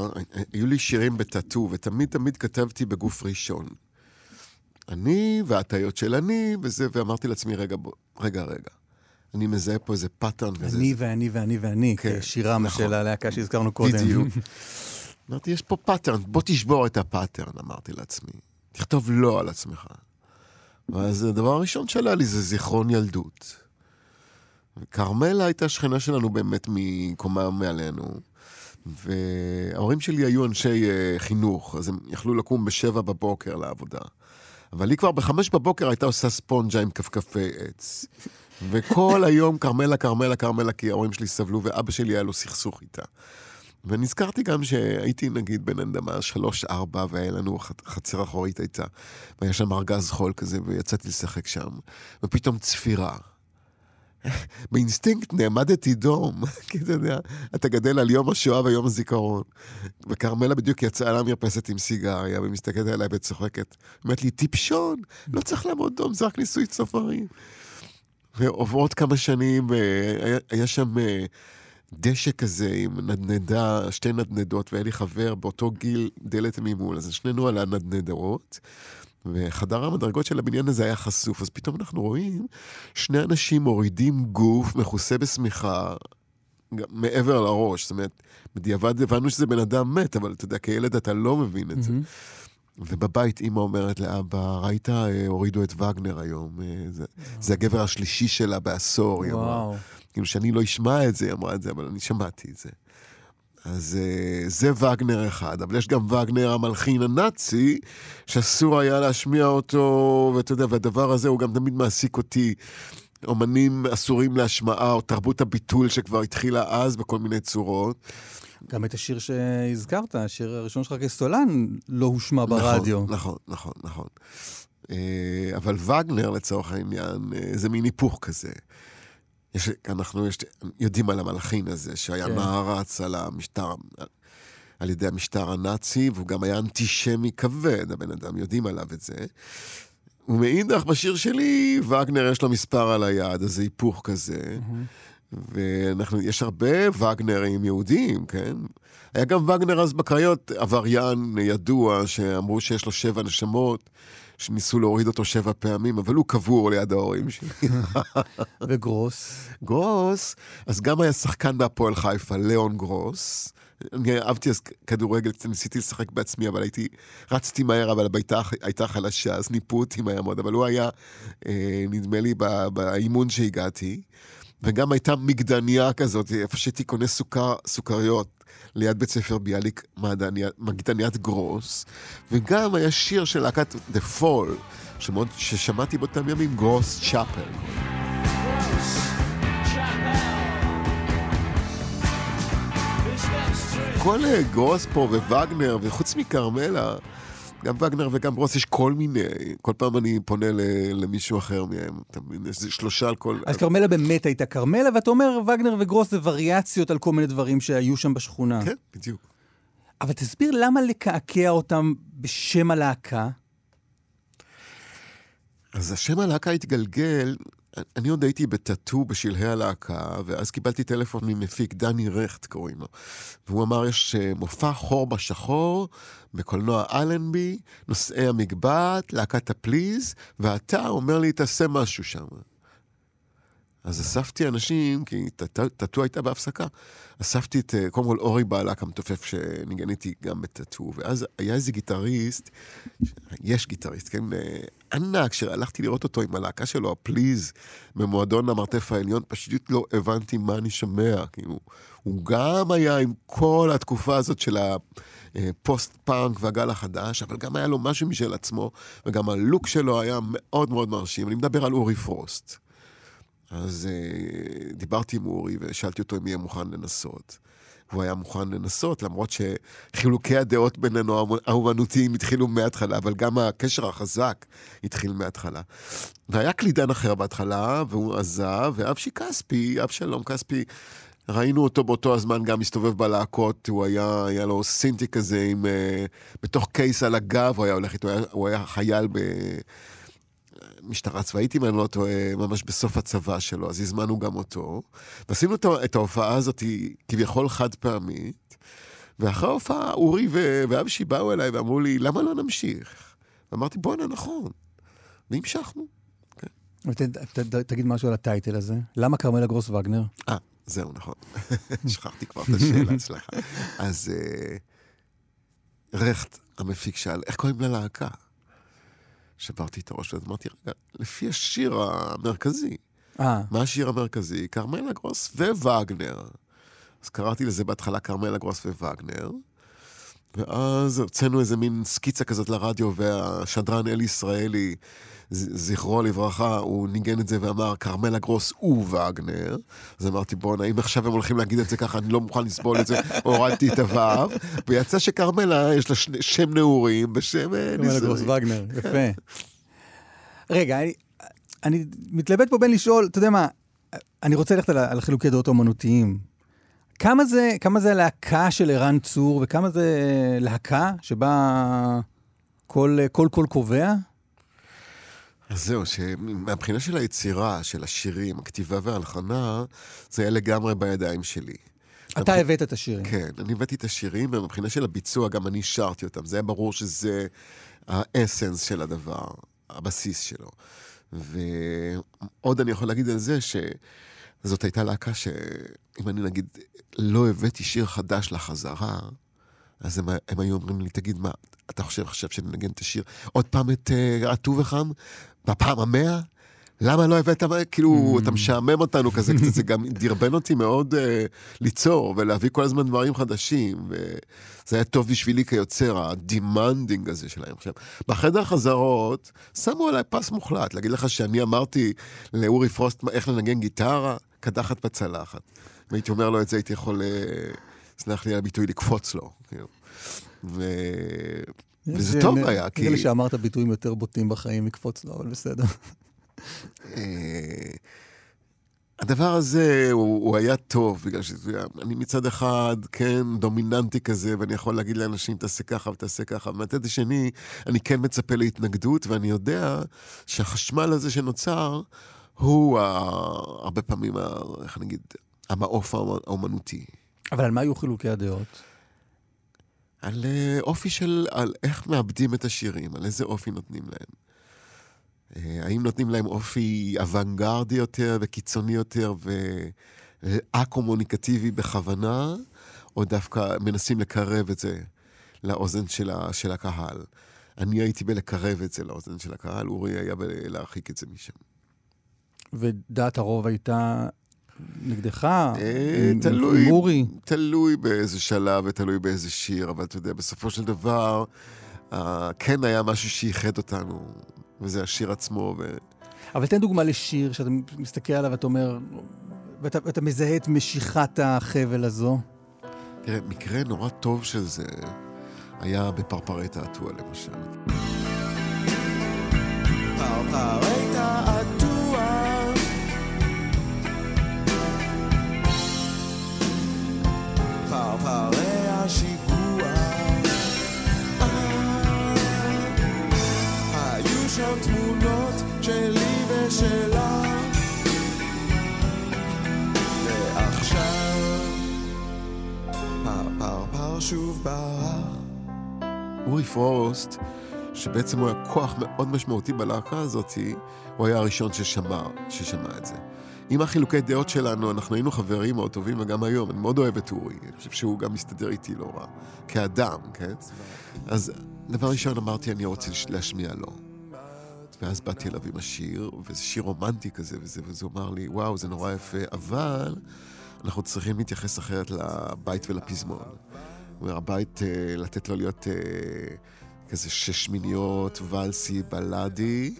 היו לי שירים בטאטו, ותמיד תמיד כתבתי בגוף ראשון. אני והטעיות של אני, וזה, ואמרתי לעצמי, רגע, בוא, רגע, רגע. אני מזהה פה איזה pattern כזה. אני ואני ואני ואני, כן, כשירים נכון. של הלהקה שהזכרנו קודם. בדיוק. אמרתי, יש פה pattern, בוא תשבור את ה pattern, אמרתי לעצמי. תכתוב לא על עצמך. ואז הדבר הראשון שעלה לי זה זיכרון ילדות. כרמלה הייתה שכנה שלנו באמת מקומה מעלינו, וההורים שלי היו אנשי uh, חינוך, אז הם יכלו לקום בשבע בבוקר לעבודה. אבל היא כבר בחמש בבוקר הייתה עושה ספונג'ה עם כפכפי עץ. וכל היום כרמלה, כרמלה, כרמלה, כי ההורים שלי סבלו, ואבא שלי היה לו סכסוך איתה. ונזכרתי גם שהייתי נגיד בן אדמה שלוש-ארבע, והיה לנו חצר אחורית הייתה, והיה שם ארגז חול כזה, ויצאתי לשחק שם, ופתאום צפירה. באינסטינקט נעמדתי דום, כי אתה יודע, אתה גדל על יום השואה ויום הזיכרון. וכרמלה בדיוק יצאה למרפסת עם סיגריה, ומסתכלת עליי וצוחקת. אומרת לי, טיפשון, לא צריך לעמוד דום, זה רק ניסוי צופרים. ועוברות כמה שנים, והיה שם אה, דשא כזה עם נדנדה, שתי נדנדות, והיה לי חבר באותו גיל דלת ממול, אז שנינו על הנדנדות. וחדר המדרגות של הבניין הזה היה חשוף, אז פתאום אנחנו רואים שני אנשים מורידים גוף מכוסה בשמיכה מעבר לראש. זאת אומרת, בדיעבד הבנו שזה בן אדם מת, אבל אתה יודע, כילד אתה לא מבין את זה. ובבית אימא אומרת לאבא, ראית, אה, הורידו את וגנר היום. אה, זה, זה הגבר השלישי שלה בעשור, היא אמרה. כאילו שאני לא אשמע את זה, היא אמרה את זה, אבל אני שמעתי את זה. אז uh, זה וגנר אחד, אבל יש גם וגנר המלחין הנאצי, שאסור היה להשמיע אותו, ואתה יודע, והדבר הזה הוא גם תמיד מעסיק אותי. אומנים אסורים להשמעה, או תרבות הביטול שכבר התחילה אז בכל מיני צורות. גם את השיר שהזכרת, השיר הראשון שלך כסולן, לא הושמע נכון, ברדיו. נכון, נכון, נכון. אה, אבל וגנר, לצורך העניין, אה, זה מין היפוך כזה. יש, אנחנו יש, יודעים על המלחין הזה, שהיה כן. נערץ על המשטר, על ידי המשטר הנאצי, והוא גם היה אנטישמי כבד, הבן אדם, יודעים עליו את זה. ומאידך, בשיר שלי, וגנר יש לו מספר על היד, איזה היפוך כזה. Mm-hmm. ואנחנו, יש הרבה וגנרים יהודים, כן? היה גם וגנר אז בקריות, עבריין ידוע, שאמרו שיש לו שבע נשמות, שניסו להוריד אותו שבע פעמים, אבל הוא קבור ליד ההורים שלי. וגרוס? גרוס, אז גם היה שחקן בהפועל חיפה, ליאון גרוס. אני אהבתי אז כדורגל, ניסיתי לשחק בעצמי, אבל הייתי, רצתי מהר, אבל הייתה, הייתה חלשה, אז ניפו אותי מהר מאוד, אבל הוא היה, אה, נדמה לי, באימון שהגעתי. וגם הייתה מגדניה כזאת, איפה שהייתי קונה סוכר, סוכריות. ליד בית ספר ביאליק, מגדניית גרוס, וגם היה שיר של להקת The Fall, שמוד, ששמעתי באותם ימים, גרוס צ'אפל. כל אה, גרוס פה ווגנר, וחוץ מכרמלה, גם וגנר וגם ברוס, יש כל מיני, כל פעם אני פונה למישהו אחר מהם, אתה מבין? יש שלושה על כל... אז כרמלה באמת הייתה כרמלה, ואתה אומר, וגנר וגרוס זה וריאציות על כל מיני דברים שהיו שם בשכונה. כן, בדיוק. אבל תסביר למה לקעקע אותם בשם הלהקה? אז השם הלהקה התגלגל אני עוד הייתי בטאטו בשלהי הלהקה, ואז קיבלתי טלפון ממפיק, דני רכט קוראים לו. והוא אמר, יש אה, מופע חור בשחור בקולנוע אלנבי, נושאי המגבעת, להקת הפליז, ואתה אומר לי, תעשה משהו שם. אז אספתי אנשים, כי טאטו הייתה בהפסקה. אספתי את, אה, קודם כל אורי בעלק המתופף שניגן איתי גם בטאטו, ואז היה איזה גיטריסט, יש גיטריסט, כן, אה, ענק, שהלכתי לראות אותו עם הלהקה שלו, הפליז, במועדון המרתף העליון, פשוט לא הבנתי מה אני שומע, כאילו, הוא גם היה עם כל התקופה הזאת של הפוסט-פאנק והגל החדש, אבל גם היה לו משהו משל עצמו, וגם הלוק שלו היה מאוד מאוד מרשים. אני מדבר על אורי פרוסט. אז uh, דיברתי עם אורי ושאלתי אותו אם יהיה מוכן לנסות. והוא היה מוכן לנסות, למרות שחילוקי הדעות בינינו האומנותיים התחילו מההתחלה, אבל גם הקשר החזק התחיל מההתחלה. והיה קלידן אחר בהתחלה, והוא עזב, ואבשי כספי, אבשלום כספי, ראינו אותו באותו הזמן גם מסתובב בלהקות, הוא היה, היה לו סינטי כזה עם, uh, בתוך קייס על הגב, הוא היה הולך איתו, הוא הוא היה חייל ב... משטרה צבאית, אם אני לא טועה, ממש בסוף הצבא שלו, אז הזמנו גם אותו. ועשינו את ההופעה הזאת כביכול חד פעמית, ואחרי ההופעה אורי ואבשי באו אליי ואמרו לי, למה לא נמשיך? אמרתי, בואנה, נכון. והמשכנו. כן. תגיד משהו על הטייטל הזה. למה כרמלה גרוס וגנר? אה, זהו, נכון. שכחתי כבר את השאלה, סליחה. אז אה, רכט, המפיק, שאל, איך קוראים ללהקה? שברתי את הראש, ואז אמרתי, רגע, לפי השיר המרכזי. אה. מה השיר המרכזי? כרמלה גרוס ווגנר. אז קראתי לזה בהתחלה כרמלה גרוס ווגנר, ואז הוצאנו איזה מין סקיצה כזאת לרדיו, והשדרן אלי ישראלי, זכרו לברכה, הוא ניגן את זה ואמר, כרמלה גרוס ווגנר. אז אמרתי, בואנה, אם עכשיו הם הולכים להגיד את זה ככה, אני לא מוכן לסבול את זה, הורדתי את הוו, ויצא שכרמלה, יש לה שם נעורים בשם ניסוי. אה, כרמלה גרוס וגנר, יפה. רגע, אני, אני מתלבט פה בין לשאול, אתה יודע מה, אני רוצה ללכת על, על חילוקי דעות אומנותיים. כמה זה, כמה זה הלהקה של ערן צור, וכמה זה להקה שבה כל קול קול קובע? אז זהו, שמבחינה של היצירה, של השירים, הכתיבה וההלחנה, זה היה לגמרי בידיים שלי. אתה מבח... הבאת את השירים. כן, אני הבאתי את השירים, ומבחינה של הביצוע גם אני שרתי אותם. זה היה ברור שזה האסנס של הדבר, הבסיס שלו. ועוד אני יכול להגיד על זה, שזאת הייתה להקה שאם אני נגיד לא הבאתי שיר חדש לחזרה, אז הם, הם היו אומרים לי, תגיד, מה, אתה חושב עכשיו שננגן את השיר עוד פעם את uh, הטוב וחם? בפעם המאה? למה לא הבאת, כאילו, mm. אתה משעמם אותנו כזה קצת, זה גם דרבן אותי מאוד uh, ליצור ולהביא כל הזמן דברים חדשים, וזה היה טוב בשבילי כיוצר, ה demanding הזה שלהם. עכשיו, בחדר החזרות, שמו עליי פס מוחלט, להגיד לך שאני אמרתי לאורי פרוסט איך לנגן גיטרה, קדחת בצלחת. והייתי אומר לו את זה, הייתי יכול, uh, סלח לי על הביטוי, לקפוץ לו. כאילו. ו... וזה טוב היה, כי... נראה לי שאמרת ביטויים יותר בוטים בחיים מקפוץ לו, אבל בסדר. אה, הדבר הזה הוא, הוא היה טוב, בגלל שאני מצד אחד, כן, דומיננטי כזה, ואני יכול להגיד לאנשים, תעשה ככה ותעשה ככה, ומהצד השני, אני כן מצפה להתנגדות, ואני יודע שהחשמל הזה שנוצר, הוא ה... הרבה פעמים, ה... איך נגיד, המעוף האומנותי. אבל על מה היו חילוקי הדעות? על אה, אופי של, על איך מאבדים את השירים, על איזה אופי נותנים להם. אה, האם נותנים להם אופי אוונגרדי יותר וקיצוני יותר וא-קומוניקטיבי בכוונה, או דווקא מנסים לקרב את זה לאוזן של, ה, של הקהל. אני הייתי בלקרב את זה לאוזן של הקהל, אורי היה בלהרחיק את זה משם. ודעת הרוב הייתה נגדך? אה, עם- תלוי, עם אורי? תלוי באיזה שלב ותלוי באיזה שיר, אבל אתה יודע, בסופו של דבר, אה, כן היה משהו שאיחד אותנו, וזה השיר עצמו, ו... אבל תן דוגמה לשיר שאתה מסתכל עליו ואתה אומר, ואתה, ואתה מזהה את משיכת החבל הזו. תראה, מקרה נורא טוב של זה היה בפרפרי תעתוע, למשל. פרפרי תעתוע אה, אורי פרוסט, שבעצם הוא היה כוח מאוד משמעותי בלהקה הזאת, הוא היה הראשון ששמע, ששמע את זה. עם החילוקי דעות שלנו, אנחנו היינו חברים מאוד טובים, וגם היום, אני מאוד אוהב את אורי. אני חושב שהוא גם מסתדר איתי לא רע. כאדם, כן? אז דבר ראשון אמרתי, אני רוצה להשמיע לו. ואז באתי אליו עם השיר, וזה שיר רומנטי כזה, וזה, וזה אמר לי, וואו, זה נורא יפה, אבל אנחנו צריכים להתייחס אחרת לבית ולפזמון. הוא אומר, הבית, אה, לתת לו להיות אה, כזה שש שמיניות, ואלסי, בלאדי,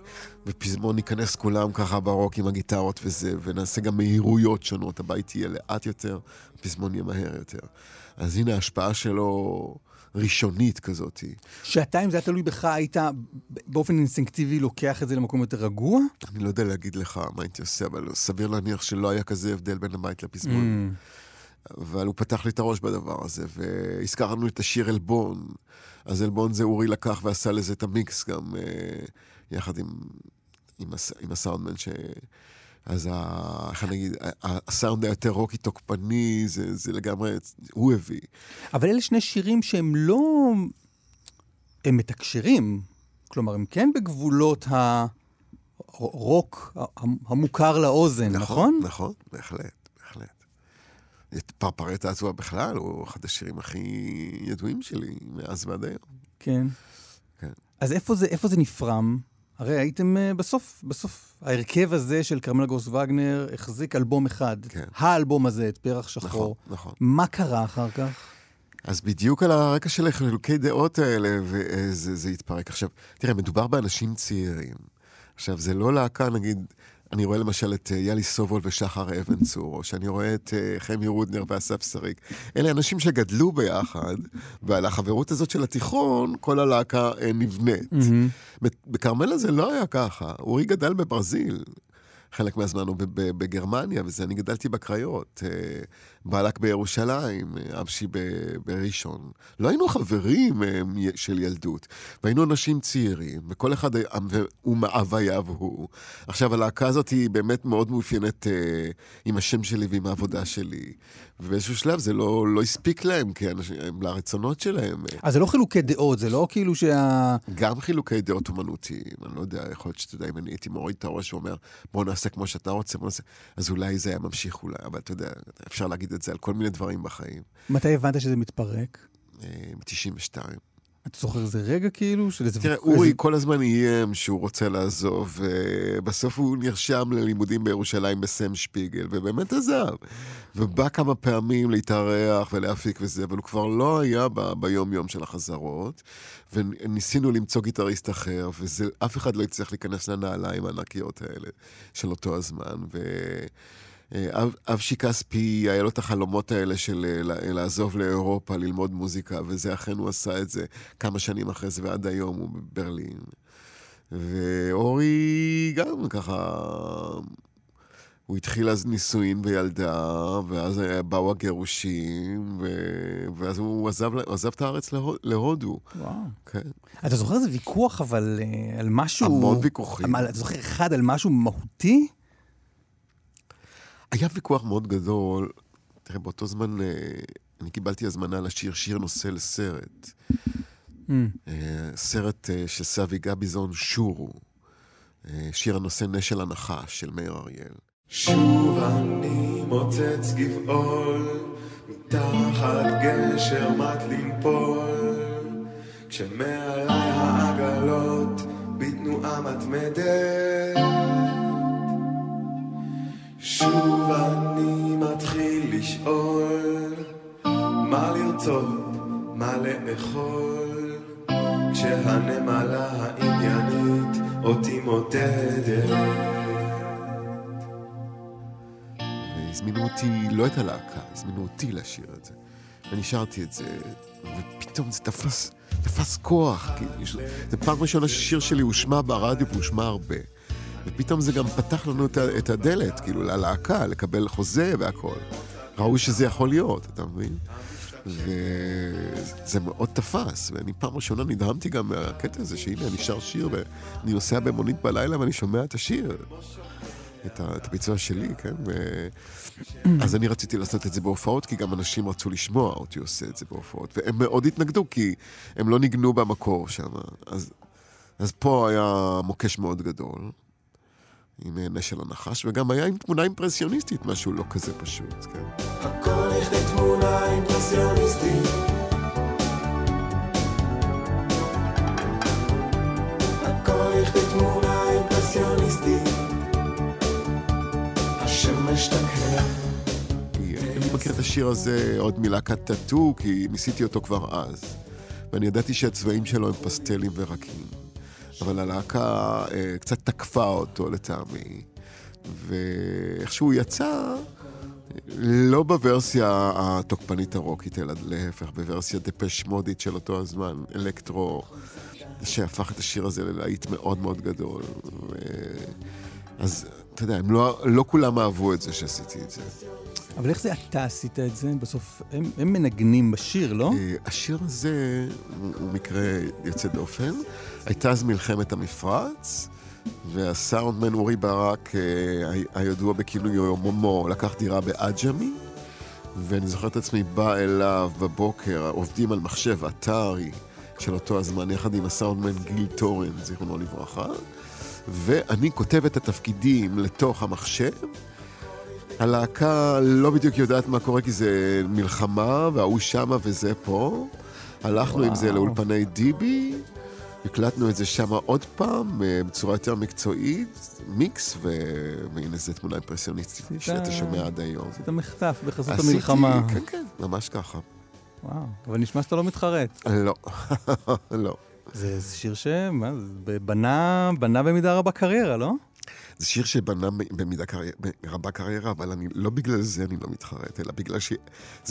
ופזמון ניכנס כולם ככה ברוק עם הגיטרות וזה, ונעשה גם מהירויות שונות, הבית יהיה לאט יותר, הפזמון יהיה מהר יותר. אז הנה ההשפעה שלו ראשונית כזאת. שאתה, אם זה היה תלוי בך, היית באופן אינסטינקטיבי לוקח את זה למקום יותר רגוע? אני לא יודע להגיד לך מה הייתי עושה, אבל סביר להניח שלא היה כזה הבדל בין הבית לפזמון. אבל הוא פתח לי את הראש בדבר הזה, והזכרנו את השיר עלבון. אז עלבון זה אורי לקח ועשה לזה את המיקס גם, אה, יחד עם, עם, הס, עם הסאונדמן, ש... אז ה... איך ה- הסאונד היותר רוקי תוקפני, זה, זה לגמרי, הוא הביא. אבל אלה שני שירים שהם לא... הם מתקשרים. כלומר, הם כן בגבולות הרוק המוכר לאוזן, נכון? נכון, בהחלט, בהחלט. את פרפרי תעצוע בכלל, הוא אחד השירים הכי ידועים שלי מאז ועד היום. כן. כן. אז איפה זה, איפה זה נפרם? הרי הייתם uh, בסוף, בסוף, ההרכב הזה של כרמלה גרוס וגנר החזיק אלבום אחד. כן. האלבום הזה, את פרח נכון, שחור. נכון. מה קרה אחר כך? אז בדיוק על הרקע של החילוקי דעות האלה, וזה זה התפרק. עכשיו, תראה, מדובר באנשים צעירים. עכשיו, זה לא להקה, נגיד, אני רואה למשל את אה, יאלי סובול ושחר אבן צור, או שאני רואה את אה, חמי רודנר ואסף שריק. אלה אנשים שגדלו ביחד, ועל החברות הזאת של התיכון, כל הלהקה אה, נבנית. ב- בכרמלה זה לא היה ככה. אורי גדל בברזיל. חלק מהזמן הוא בגרמניה, וזה, אני גדלתי בקריות. אה, בעלק בירושלים, אה, אבשי בראשון. לא היינו חברים אה, של ילדות, והיינו אנשים צעירים, וכל אחד היה- הוא מאווייו הוא. עכשיו, הלהקה הזאת היא באמת מאוד מאופיינת אה, עם השם שלי ועם העבודה שלי. ובאיזשהו שלב זה לא, לא הספיק להם, כי אנשים, לרצונות שלהם. אה, אז זה לא חילוקי דעות, זה לא כאילו שה... גם חילוקי דעות אומנותיים, אני לא יודע, יכול להיות שאתה יודע, אם אני הייתי מוריד את הראש ואומר, בוא נעשה כמו שאתה רוצה, בוא נעשה, אז אולי זה היה ממשיך אולי, אבל אתה יודע, אפשר להגיד את זה על כל מיני דברים בחיים. מתי הבנת שזה מתפרק? ב-92. אתה זוכר איזה רגע כאילו? של איזה... תראה, אורי כל הזמן איים שהוא רוצה לעזוב, ובסוף הוא נרשם ללימודים בירושלים בסם שפיגל, ובאמת עזב. ובא כמה פעמים להתארח ולהפיק וזה, אבל הוא כבר לא היה ב- ביום-יום של החזרות, וניסינו למצוא גיטריסט אחר, ואף אחד לא הצליח להיכנס לנעליים הענקיות האלה של אותו הזמן. ו... אה, אב, אבשי כספי, היה לו את החלומות האלה של אה, לעזוב לאירופה, ללמוד מוזיקה, וזה אכן הוא עשה את זה כמה שנים אחרי זה, ועד היום הוא בברלין. ואורי גם ככה, הוא התחיל אז נישואין וילדה, ואז באו הגירושים, ו... ואז הוא עזב, הוא עזב את הארץ להוד... להודו. וואו. כן. אתה זוכר איזה ויכוח אבל אה, על משהו... המון ויכוחים. אתה זוכר אחד על משהו מהותי? היה ויכוח מאוד גדול. תראה, באותו זמן אה, אני קיבלתי הזמנה לשיר שיר נושא לסרט. Mm. אה, סרט אה, של סבי גביזון, שורו. שיר הנושא נשל הנחש של מאיר אריאל. שוב אני מוצץ גבעול, מתחת גשר מת לנפול, כשמעלי העגלות בתנועה מתמדת. שוב אני מתחיל לשאול, מה לרצות, מה לאכול, כשהנמלה העניינית אותי מודדת. והזמינו אותי, לא את הלהקה, הזמינו אותי לשיר את זה. ואני שרתי את זה, ופתאום זה תפס, תפס כוח. כאילו, זה פעם ראשונה ששיר שלי הושמע ברדיו והושמע הרבה. ופתאום זה גם פתח לנו את, הדלת, כאילו, ללהקה, לקבל חוזה והכל. ראוי שזה יכול להיות, אתה מבין? וזה מאוד תפס, ואני פעם ראשונה נדהמתי גם מהקטע הזה, שהנה, אני שר שיר, ואני נוסע במונית בלילה ואני שומע את השיר. את, ה, את הביצוע שלי, כן? ו... אז אני רציתי לעשות את זה בהופעות, כי גם אנשים רצו לשמוע אותי עושה את זה בהופעות, והם מאוד התנגדו, כי הם לא ניגנו במקור שם. אז, אז פה היה מוקש מאוד גדול, עם נשל הנחש, וגם היה עם תמונה אימפרסיוניסטית, משהו לא כזה פשוט, כן? הכל לכדי תמונה אימפרסיוניסטית הכל לכדי תמונה אימפרסיוניסטית השמש תקרה אני מכיר את השיר הזה עוד מלהקת טאטו, כי ניסיתי אותו כבר אז. ואני ידעתי שהצבעים שלו הם פסטלים ורקים. אבל הלהקה אה, קצת תקפה אותו לטעמי. ואיכשהו יצא, לא בוורסיה התוקפנית הרוקית, אלא להפך, בוורסיה דפש מודית של אותו הזמן, אלקטרו, שהפך את השיר הזה ללהיט מאוד מאוד גדול. ו... אז אתה יודע, לא, לא כולם אהבו את זה שעשיתי את זה. אבל איך זה אתה עשית את זה? בסוף הם, הם מנגנים בשיר, לא? אה, השיר הזה הוא מקרה יוצא דופן. הייתה אז מלחמת המפרץ, והסאונדמן אורי ברק, אה, הידוע בכינוי מומו, לקח דירה בעג'מי, ואני זוכר את עצמי בא אליו בבוקר, עובדים על מחשב אתרי של אותו הזמן, יחד עם הסאונדמן גיל טורן, זיכרונו לברכה, ואני כותב את התפקידים לתוך המחשב. הלהקה לא בדיוק יודעת מה קורה כי זה מלחמה, וההוא שמה וזה פה. הלכנו עם זה וואו. לאולפני דיבי, הקלטנו את זה שמה עוד פעם, אה, בצורה יותר מקצועית, מיקס, ו... והנה זו תמונה אימפרסיוניסטית עשית- שאתה שומע עד היום. עשית מחטף בחסות עשיתי- המלחמה. כן, כן, ממש ככה. וואו, אבל נשמע שאתה לא מתחרט. לא, לא. זה זה שיר שבנה בנה במידה רבה קריירה, לא? זה שיר שבנה במידה קרי... רבה קריירה, אבל אני, לא בגלל זה אני לא מתחרט, אלא בגלל שזה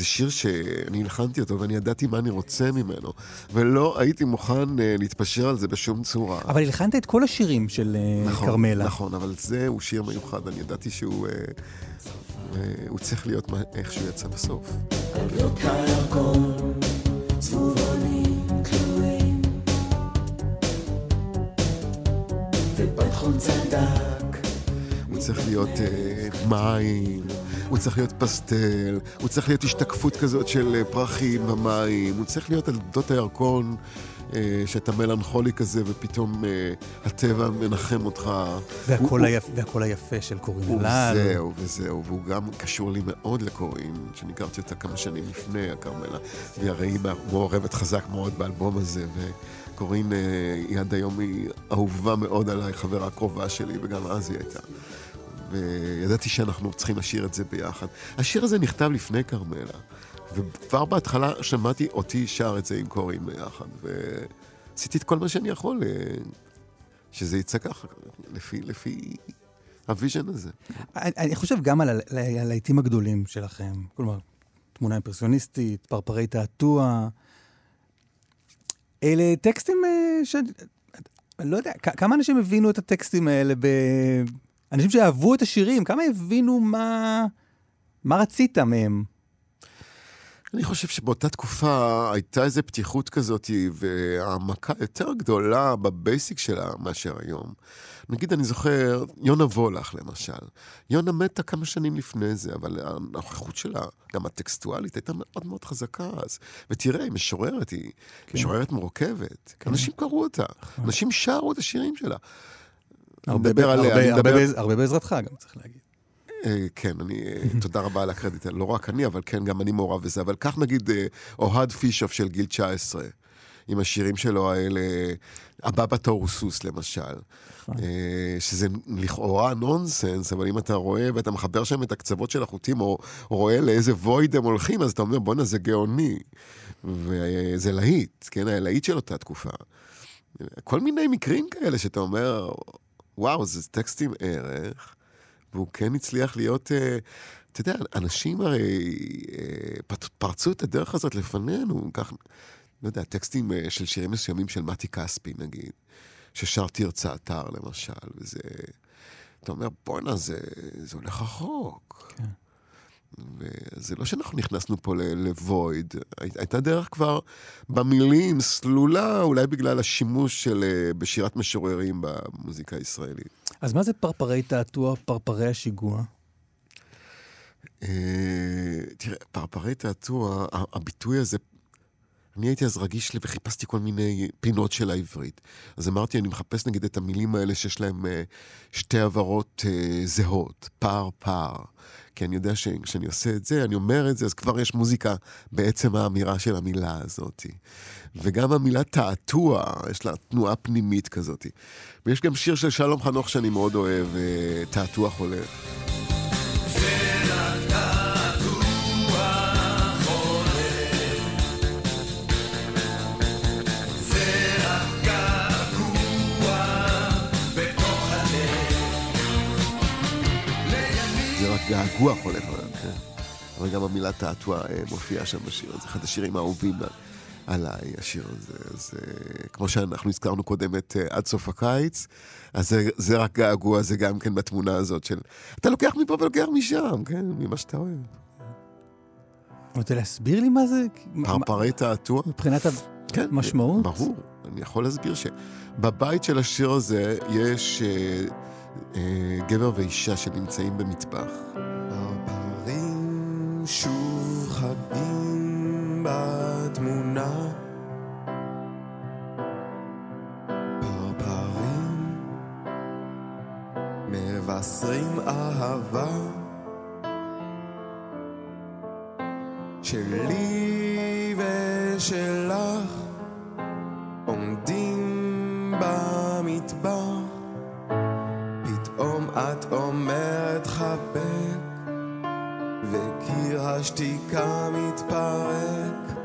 שיר שאני הלחנתי אותו ואני ידעתי מה אני רוצה ממנו, ולא הייתי מוכן אה, להתפשר על זה בשום צורה. אבל הלחנת את כל השירים של אה, נכון, כרמלה. נכון, אבל זה הוא שיר מיוחד, אני ידעתי שהוא... אה, אה, הוא צריך להיות מה- איך שהוא יצא בסוף. ופתחון צדק הוא צריך להיות אה, מים, הוא צריך להיות פסטל, הוא צריך להיות השתקפות כזאת של אה, פרחים במים, הוא צריך להיות על גדות הירקון, אה, שאתה מלנכולי כזה, ופתאום הטבע מנחם אותך. והקול היפ- היפה של קורין אלעל. וזהו, וזהו, והוא גם קשור לי מאוד לקורין, שאני הכרתי אותה כמה שנים לפני הכרמלה, והיא הרי היא מעורבת חזק מאוד באלבום הזה, וקורין אה, היא עד היום היא אהובה מאוד עליי, חברה קרובה שלי, וגם אז היא הייתה. וידעתי שאנחנו צריכים לשיר את זה ביחד. השיר הזה נכתב לפני כרמלה, וכבר בהתחלה שמעתי אותי שר את זה עם קורין ביחד, ועשיתי את כל מה שאני יכול אה, שזה יצא ככה, לפי, לפי ה vision הזה. אני, אני חושב גם על הלהיטים הגדולים שלכם. כלומר, תמונה אימפרסיוניסטית, פרפרי תעתוע. אלה טקסטים אה, ש... אני לא יודע, כמה אנשים הבינו את הטקסטים האלה ב... אנשים שאהבו את השירים, כמה הבינו מה... מה רצית מהם? אני חושב שבאותה תקופה הייתה איזו פתיחות כזאת והעמקה יותר גדולה בבייסיק שלה מאשר היום. נגיד, אני זוכר, יונה וולך למשל. יונה מתה כמה שנים לפני זה, אבל הנוכחות שלה, גם הטקסטואלית, הייתה מאוד מאוד חזקה אז. ותראה, היא משוררת, היא כן. משוררת מורכבת. כן. אנשים קראו אותה, אנשים שרו את השירים שלה. הרבה מדבר עליה, הרבה- בעזרתך גם, צריך להגיד. אה, כן, אני, אה, תודה רבה על הקרדיט, לא רק אני, אבל כן, גם אני מעורב בזה. אבל קח נגיד אה, אוהד פישוף של גיל 19, עם השירים שלו האלה, הבא בתור הוא סוס למשל. אה, שזה לכאורה נונסנס, אבל אם אתה רואה ואתה מחבר שם את הקצוות של החוטים, או, או רואה לאיזה וויד הם הולכים, אז אתה אומר, בואנה, זה גאוני. וזה להיט, כן, הלהיט של אותה תקופה. כל מיני מקרים כאלה שאתה אומר, וואו, זה טקסט עם ערך, והוא כן הצליח להיות, אה, אתה יודע, אנשים הרי אה, פרצו את הדרך הזאת לפנינו, כך, לא יודע, טקסטים אה, של שירים מסוימים של מתי כספי, נגיד, ששר תרצה אתר, למשל, וזה... אתה אומר, בואנה, זה, זה הולך רחוק. כן. וזה לא שאנחנו נכנסנו פה לוויד, הי- הייתה דרך כבר במילים סלולה, אולי בגלל השימוש של, אה, בשירת משוררים במוזיקה הישראלית. אז מה זה פרפרי תעתוע, פרפרי השיגוע? אה, תראה, פרפרי תעתוע, הביטוי הזה, אני הייתי אז רגיש לי וחיפשתי כל מיני פינות של העברית. אז אמרתי, אני מחפש נגיד את המילים האלה שיש להם אה, שתי עברות אה, זהות, פער פער. כי אני יודע שכשאני עושה את זה, אני אומר את זה, אז כבר יש מוזיקה בעצם האמירה של המילה הזאת. וגם המילה תעתוע, יש לה תנועה פנימית כזאת. ויש גם שיר של שלום חנוך שאני מאוד אוהב, אה, תעתוע חולף. געגוע חולף עליו, כן. אבל גם המילה תעתוע אה, מופיעה שם בשיר, זה אחד השירים האהובים עליי, השיר הזה. אז אה, כמו שאנחנו הזכרנו קודם את אה, עד סוף הקיץ, אז זה, זה רק געגוע, זה גם כן בתמונה הזאת של... אתה לוקח מפה ולוקח משם, כן, ממה שאתה אוהב. אתה רוצה להסביר לי מה זה? פרפרי תעתוע? מבחינת כן. המשמעות? ברור. אני יכול להסביר שבבית של השיר הזה יש אה, גבר ואישה שנמצאים במטבח. פרפרים שוב חגים בתמונה מבשרים אהבה שלי ושלך השתיקה מתפרק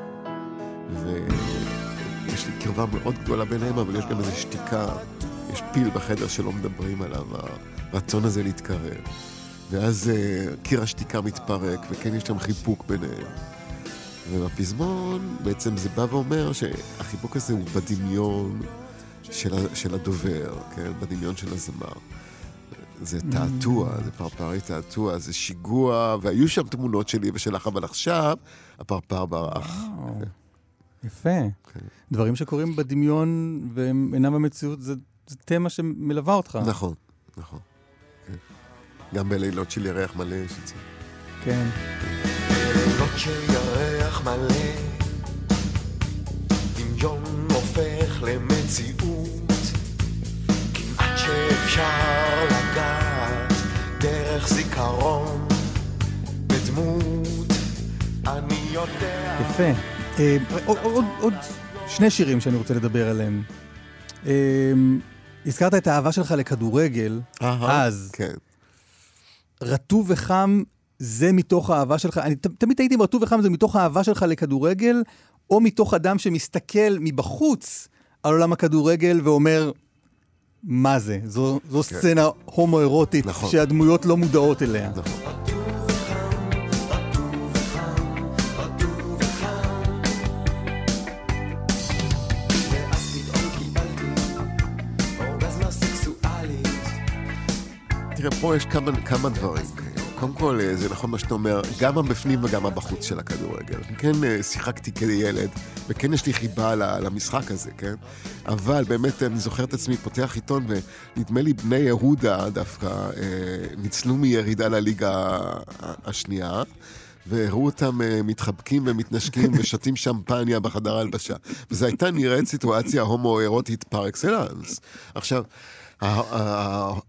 ויש לי קרבה מאוד גדולה ביניהם, אבל יש גם איזו שתיקה, יש פיל בחדר שלא מדברים עליו, הרצון הזה להתקרב. ואז אה, קיר השתיקה מתפרק, וכן יש שם חיבוק ביניהם. ובפזמון בעצם זה בא ואומר שהחיבוק הזה הוא בדמיון של, הדובר, כן? בדמיון של הזמר. זה תעתוע, זה פרפרי תעתוע, זה שיגוע, והיו שם תמונות שלי ושלך, אבל עכשיו הפרפר ברח. וואו, יפה. דברים שקורים בדמיון והם אינם במציאות, זה זה תמה שמלווה אותך. נכון, נכון. כן. גם בלילות של ירח מלא יש את זה. כן. לילות של ירח מלא, דמיון הופך למציאות, שאפשר לגעת דרך זיכרון בדמות, אני יודע. יפה. אה, עוד- שני שירים שאני רוצה לדבר עליהם. אה, הזכרת את האהבה שלך לכדורגל, אז כן. רטוב וחם זה מתוך האהבה שלך, אני תמיד הייתי ברטוב וחם זה מתוך האהבה שלך לכדורגל, או מתוך אדם שמסתכל מבחוץ על עולם הכדורגל ואומר, מה זה? זו, זו כן. סצנה הומואירוטית נכון. שהדמויות לא מודעות אליה. נכון. תראה, פה יש כמה, כמה דברים. קודם כל, אה, זה נכון מה שאתה אומר, גם הבפנים וגם הבחוץ של הכדורגל. כן, אה, שיחקתי כילד, וכן יש לי חיבה למשחק הזה, כן? אבל באמת, אני זוכר את עצמי פותח עיתון, ונדמה לי בני יהודה דווקא אה, ניצלו מירידה לליגה השנייה. והראו אותם מתחבקים ומתנשקים ושותים שמפניה בחדר הלבשה. וזו הייתה נראית סיטואציה הומואירוטית פר אקסלנס. עכשיו,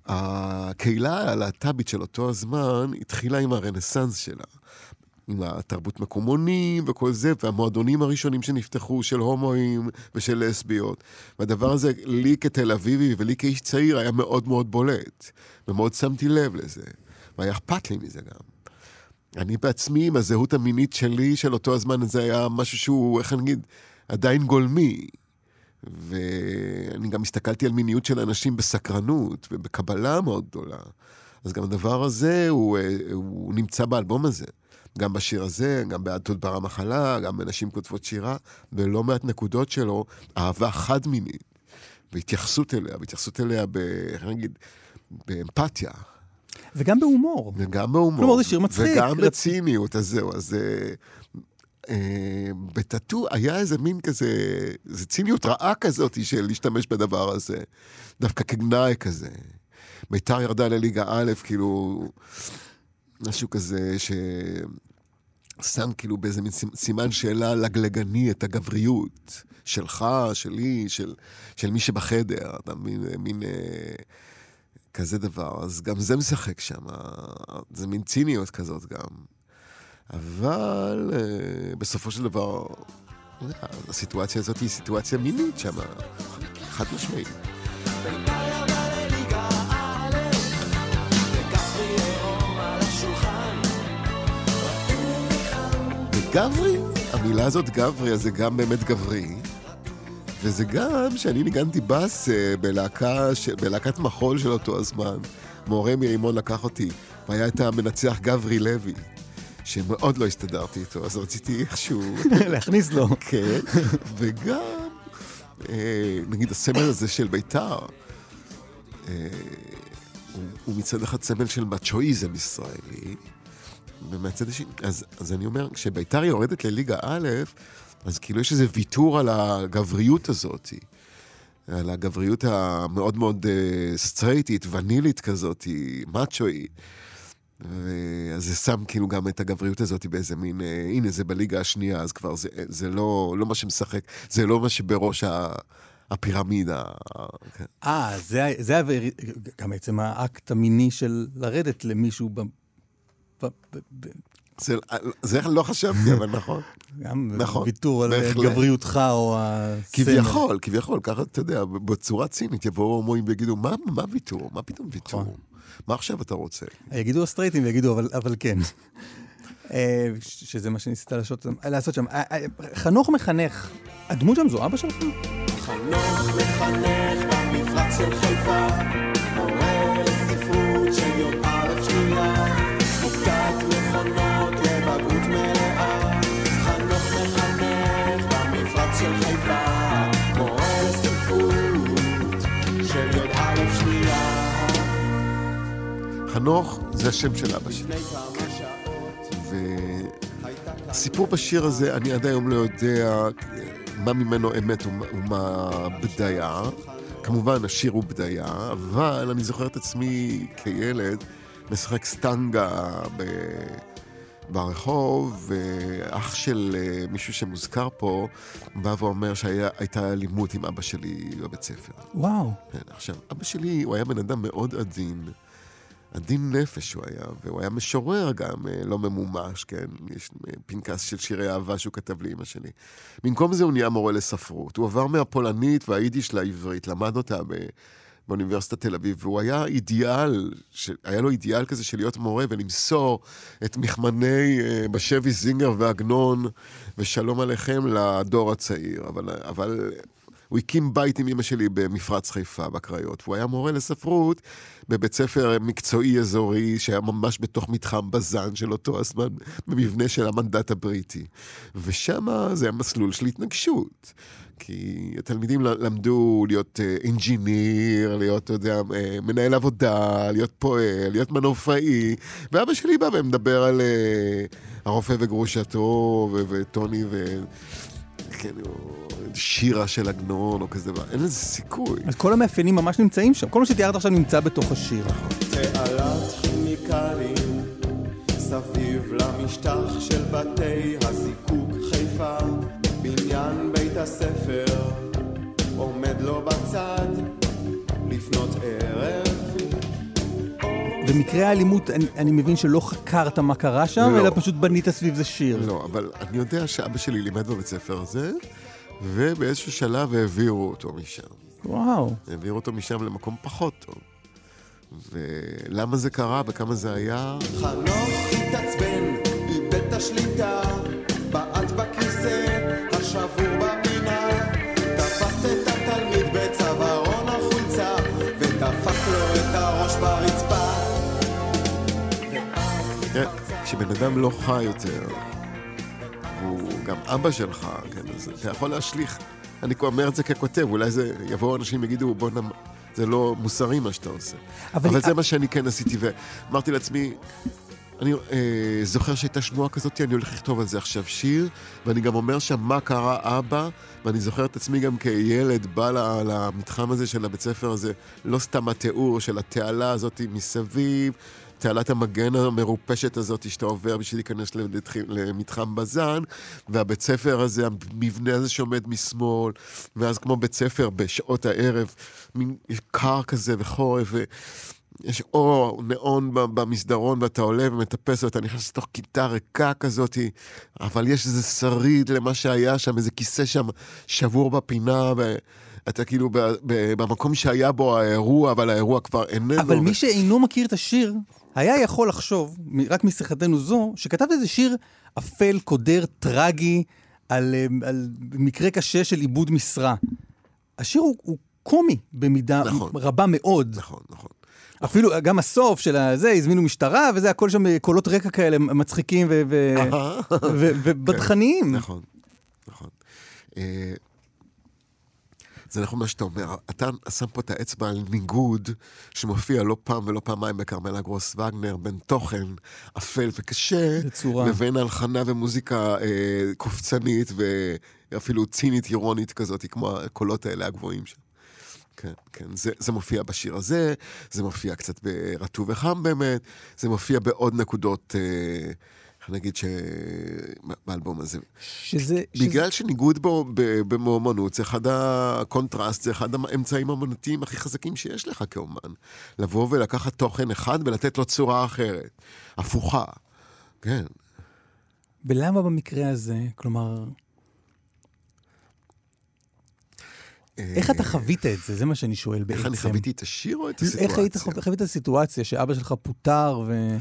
הקהילה הלהט"בית של אותו הזמן התחילה עם הרנסאנס שלה. עם התרבות מקומונים וכל זה, והמועדונים הראשונים שנפתחו של הומואים ושל לסביות. והדבר הזה, לי כתל אביבי ולי כאיש צעיר, היה מאוד מאוד בולט. ומאוד שמתי לב לזה. והיה אכפת לי מזה גם. אני בעצמי, עם הזהות המינית שלי, של אותו הזמן, זה היה משהו שהוא, איך אני אגיד, עדיין גולמי. ואני גם הסתכלתי על מיניות של אנשים בסקרנות ובקבלה מאוד גדולה. אז גם הדבר הזה, הוא, אה, הוא נמצא באלבום הזה. גם בשיר הזה, גם בעד תודבר המחלה, גם בנשים כותבות שירה, בלא מעט נקודות שלו, אהבה חד-מינית, והתייחסות אליה, והתייחסות אליה, ב... איך נגיד, באמפתיה. וגם בהומור. וגם בהומור. כלומר, זה שיר מצחיק. וגם רצ... בציניות, אז זהו, אז... אה, בטאטו היה איזה מין כזה, איזה ציניות רעה כזאת של להשתמש בדבר הזה. דווקא כגנאי כזה. ביתר ירדה לליגה א', כאילו, משהו כזה ששם כאילו באיזה מין סימן שאלה לגלגני את הגבריות שלך, שלי, של, של מי שבחדר, אתה מין, מין אה, כזה דבר. אז גם זה משחק שם, זה מין ציניות כזאת גם. אבל אה, בסופו של דבר, הסיטואציה הזאת היא סיטואציה מינית שם, חד משמעית. גברי, המילה הזאת גברי, אז זה גם באמת גברי. וזה גם שאני ניגנתי בס אה, בלהקה. בלהקת מחול של אותו הזמן. מורה מרימון לקח אותי, והיה את המנצח גברי לוי, שמאוד לא הסתדרתי איתו, אז רציתי איכשהו... להכניס לו. כן, וגם, אה, נגיד הסמל הזה של בית"ר, אה, הוא, הוא מצד אחד סמל של מצ'ואיזם ישראלי, ומהצד השני, אז, אז אני אומר, כשביתר יורדת לליגה א', אז כאילו יש איזה ויתור על הגבריות הזאת, על הגבריות המאוד מאוד uh, סטרייטית, ונילית כזאת, מאצ'ואית. אז זה שם כאילו גם את הגבריות הזאת באיזה מין, uh, הנה זה בליגה השנייה, אז כבר זה, זה לא, לא מה שמשחק, זה לא מה שבראש ה... הפירמידה. כן. אה, זה, זה גם בעצם האקט המיני של לרדת למישהו זה, זה לא חשבתי, אבל נכון. גם נכון, ויתור על גבריותך או הסמל. כביכול, כביכול, ככה, אתה יודע, בצורה צינית יבואו הומואים ויגידו, מה, מה ויתור? מה פתאום ויתור? מה עכשיו אתה רוצה? יגידו הסטרייטים ויגידו, אבל, אבל כן. אה, שזה מה שניסית לעשות, לעשות שם. אה, אה, חנוך מחנך, הדמות שם זו אבא שלך? חנוך מחנך במפרץ של חיפה, חנוך זה השם של אבא שלי. והסיפור בשיר הזה, אני עד היום לא יודע מה ממנו אמת ומה בדיה. כמובן, השיר הוא בדיה, אבל אני זוכר את עצמי כילד משחק סטנגה ב... ברחוב, ואח של אה, מישהו שמוזכר פה בא ואומר שהייתה אלימות עם אבא שלי בבית ספר. וואו. כן, עכשיו, אבא שלי, הוא היה בן אדם מאוד עדין. עדין נפש הוא היה, והוא היה משורר גם, אה, לא ממומש, כן? יש אה, פנקס של שירי אהבה שהוא כתב לאימא שלי. במקום זה הוא נהיה מורה לספרות. הוא עבר מהפולנית והיידיש לעברית, למד אותה ב... באוניברסיטת תל אביב, והוא היה אידיאל, ש... היה לו אידיאל כזה של להיות מורה ולמסור את מכמני uh, בשבי זינגר ועגנון ושלום עליכם לדור הצעיר. אבל, אבל הוא הקים בית עם אמא שלי במפרץ חיפה, בקריות, והוא היה מורה לספרות בבית ספר מקצועי אזורי, שהיה ממש בתוך מתחם בזן של אותו הזמן, במבנה של המנדט הבריטי. ושם זה היה מסלול של התנגשות. כי התלמידים למדו להיות אינג'יניר, להיות, אתה יודע, אה, מנהל עבודה, להיות פועל, להיות מנופאי, ואבא שלי בא ומדבר על אה, הרופא וגרושתו, וטוני ו... כן, שירה של עגנון או כזה אין לזה סיכוי. אז כל המאפיינים ממש נמצאים שם, כל מה שתיארת עכשיו נמצא בתוך השיר. תעלת כימיקלים סביב למשטח של בתי הזיקוק חיפה, בניין בית הספר עומד לו בצד לפנות. במקרה האלימות, אני, אני מבין שלא חקרת מה קרה שם, לא. אלא פשוט בנית סביב זה שיר. לא, אבל אני יודע שאבא שלי לימד בבית ספר הזה, ובאיזשהו שלב העבירו אותו משם. וואו. העבירו אותו משם למקום פחות טוב. ולמה זה קרה וכמה זה היה, חנוך התעצבן, איבד את השליטה, כשבן אדם לא חי יותר, הוא גם אבא שלך, כן, אז אתה יכול להשליך. אני אומר את זה ככותב, אולי זה, יבואו אנשים ויגידו, בוא נמ... זה לא מוסרי מה שאתה עושה. אבל- אבל, זה מה שאני כן עשיתי, ואמרתי לעצמי, אני אה, זוכר שהייתה שמועה כזאת, אני הולך לכתוב על זה עכשיו שיר, ואני גם אומר שם מה קרה אבא, ואני זוכר את עצמי גם כילד בא למתחם הזה של הבית ספר הזה, לא סתם התיאור של התעלה הזאת מסביב, תעלת המגן המרופשת הזאת שאתה עובר בשביל להיכנס למתח- למתחם בזן, והבית ספר הזה, המבנה הזה שעומד משמאל, ואז כמו בית ספר בשעות הערב, מין קר כזה וחורף, ו... יש אור נאון במסדרון ואתה עולה ומטפס ואתה נכנס לתוך כיתה ריקה כזאת, אבל יש איזה שריד למה שהיה שם, איזה כיסא שם שבור בפינה, ואתה כאילו ב- ב- במקום שהיה בו האירוע, אבל האירוע כבר איננו. אבל ו- מי שאינו מכיר את השיר, היה יכול לחשוב, רק משיחתנו זו, שכתבת איזה שיר אפל, קודר, טרגי, על, אה, על מקרה קשה של עיבוד משרה. השיר הוא, הוא קומי במידה נכון. רבה מאוד. נכון, נכון. אפילו גם הסוף של הזה, הזמינו משטרה, וזה הכל שם אה, קולות רקע כאלה מצחיקים ו- ובדחניים. נכון, נכון. זה נכון מה שאתה אומר. אתה שם פה את האצבע על ניגוד שמופיע לא פעם ולא פעמיים בכרמלה גרוס וגנר, בין תוכן אפל וקשה, בצורה. לבין הלחנה ומוזיקה אה, קופצנית ואפילו צינית אירונית כזאת, כמו הקולות האלה הגבוהים שם. כן, כן, זה, זה מופיע בשיר הזה, זה מופיע קצת ברטוב וחם באמת, זה מופיע בעוד נקודות, אה, נגיד ש... באלבום הזה. שזה... שזה- בגלל שניגוד באומנות, זה אחד הקונטרסט, זה אחד האמצעים האמנותיים הכי חזקים שיש לך כאומן. לבוא ולקחת תוכן אחד ולתת לו צורה אחרת, הפוכה. כן. ולמה במקרה הזה, כלומר, איך אתה חווית את זה? זה מה שאני שואל בעצם. איך אני חוויתי את השיר או את הסיטואציה? איך היית חו- חווית את הסיטואציה שאבא שלך פוטר ו...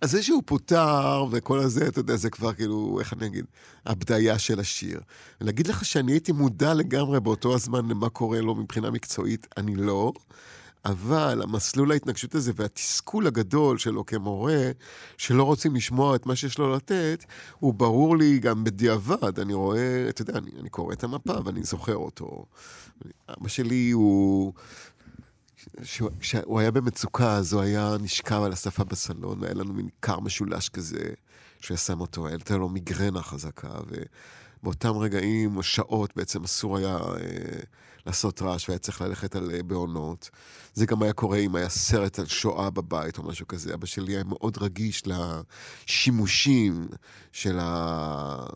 אז זה שהוא פוטר וכל הזה, אתה יודע, זה כבר כאילו, איך אני אגיד, הבדיה של השיר. להגיד לך שאני הייתי מודע לגמרי באותו הזמן למה קורה לו מבחינה מקצועית, אני לא. אבל המסלול ההתנגשות הזה והתסכול הגדול שלו כמורה, שלא רוצים לשמוע את מה שיש לו לתת, הוא ברור לי גם בדיעבד. אני רואה, אתה יודע, אני, אני קורא את המפה ואני זוכר אותו. אבא שלי הוא... כשהוא- היה במצוקה, אז הוא היה נשכב על השפה בסלון, והיה לנו מין קר משולש כזה, שהוא שם אותו, הייתה לו מיגרנה חזקה, ובאותם רגעים או שעות בעצם אסור היה אה, לעשות רעש, והיה צריך ללכת על אה, בעונות. זה גם היה קורה אם היה סרט על שואה בבית או משהו כזה. אבא שלי היה מאוד רגיש לשימושים של, ה...